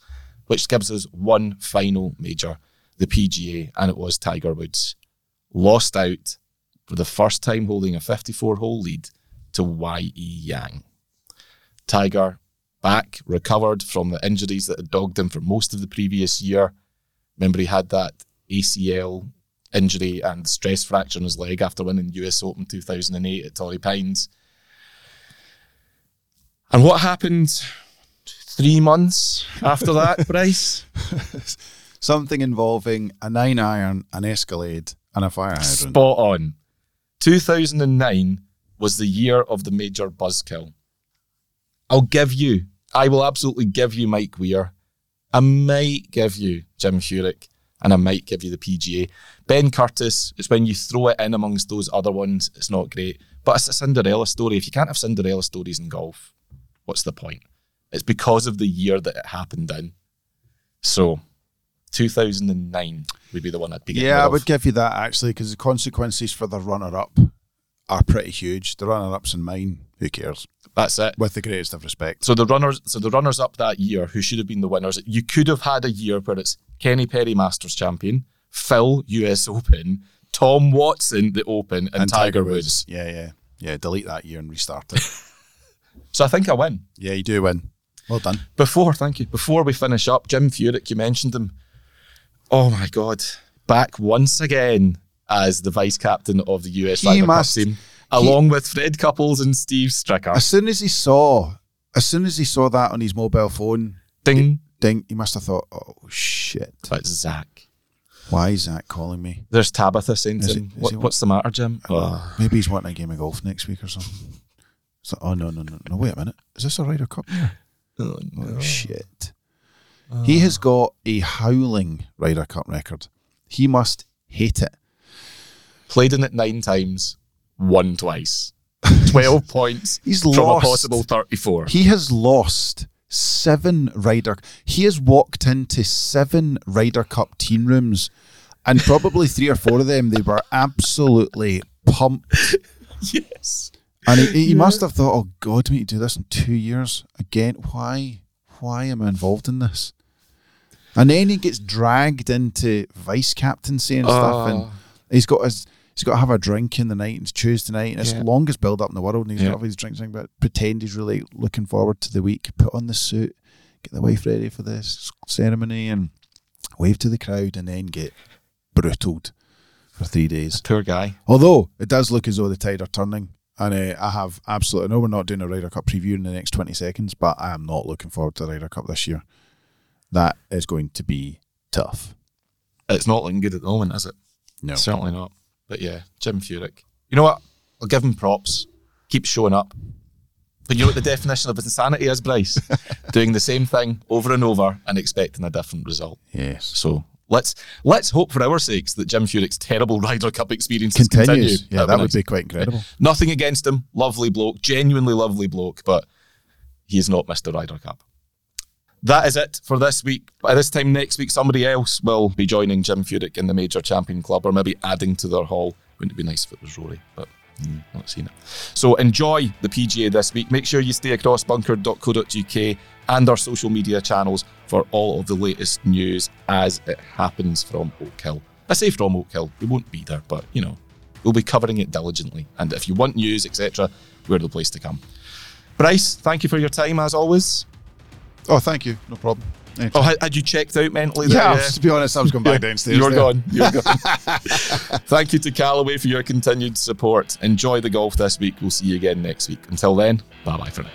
Which gives us one final major, the PGA, and it was Tiger Woods. Lost out for the first time holding a 54 hole lead to Y.E. Yang. Tiger back, recovered from the injuries that had dogged him for most of the previous year. Remember, he had that ACL injury and stress fracture in his leg after winning US Open 2008 at Torrey Pines. And what happened three months after that, [laughs] Bryce? Something involving a nine iron, an Escalade, and a fire hydrant. Spot on. 2009 was the year of the major buzzkill. I'll give you, I will absolutely give you Mike Weir. I might give you Jim Furyk, and I might give you the PGA. Ben Curtis is when you throw it in amongst those other ones, it's not great. But it's a Cinderella story. If you can't have Cinderella stories in golf, what's the point? It's because of the year that it happened in. So, 2009 would be the one I'd be getting Yeah, I would give you that actually because the consequences for the runner up are pretty huge. The runner ups in mine, who cares? That's it. With the greatest of respect. So the runners, so the runners up that year, who should have been the winners, you could have had a year where it's Kenny Perry Masters champion, Phil US Open, Tom Watson the Open, and, Tiger, Woods. Yeah, yeah. Yeah, delete that year and restart it. [laughs] [laughs] So I think I win. yeah, you do win. Well done. Before, thank you. Before we finish up, Jim Furyk, you mentioned him. Oh my God, back once again as the vice captain of the US He Ryder must- Cup team, along with Fred Couples and Steve Stricker. As soon as he saw, as soon as he saw that on his mobile phone, Ding. ding, he must have thought, "Oh shit, That's Zach. why is Zach calling me?" There's Tabitha saying Is he- what, What's the matter, Jim? Oh. Maybe he's wanting a game of golf next week or something. So, oh no, no, no, no! Wait a minute, is this a Ryder Cup? Oh, Oh shit! He has got a howling Ryder Cup record. He must hate it. Played in it nine times, won twice. [laughs] 12 points He's from lost. a possible 34. He has lost seven Ryder. He has walked into seven Ryder Cup team rooms, and probably three or four of them they were absolutely pumped. [laughs] yes. And he, he must have thought, "Oh God, me to do this in two years again? Why? Why am I involved in this?" And then he gets dragged into vice captaincy and stuff, and Oh. he's got his. He's got to have a drink in the night. It's Tuesday night, and it's Yeah. the longest build up in the world. And he's Yeah. got all these drinks, but pretend he's really looking forward to the week. Put on the suit, get the wife ready for this ceremony, and wave to the crowd, and then get brutaled for three days. Poor guy. Although it does look as though the tide are turning, and uh, I have absolutely. I know we're not doing a Ryder Cup preview in the next twenty seconds, but I am not looking forward to the Ryder Cup this year. That is going to be tough. It's not looking good at the moment, is it? No. Certainly not. But yeah, Jim Furyk. You know what? I'll give him props. Keep showing up. But you know what the definition of insanity is, Bryce? [laughs] Doing the same thing over and over and expecting a different result. Yes. So let's let's hope for our sakes that Jim Furyk's terrible Ryder Cup experience Continues. Continue. Yeah, that would be quite incredible. Nothing against him. Lovely bloke. Genuinely lovely bloke. But he is not Mr. Ryder Cup. That is it for this week. By this time next week, somebody else will be joining Jim Furyk in the Major Champion Club or maybe adding to their haul. Wouldn't it be nice if it was Rory? But mm, not seen it. So enjoy the PGA this week. Make sure you stay across bunkered.co.uk and our social media channels for all of the latest news as it happens from Oak Hill. I say from Oak Hill, we won't be there, but you know, we'll be covering it diligently. And if you want news, etc., we're the place to come. Bryce, thank you for your time as always. Oh, thank you. No problem. Oh, had, you checked out mentally? yeah, to be honest, I was going [laughs] back downstairs. You're there. gone. [laughs] You're gone. [laughs] Thank you to Callaway for your continued support. Enjoy the golf this week. We'll see you again next week. Until then, bye bye for now.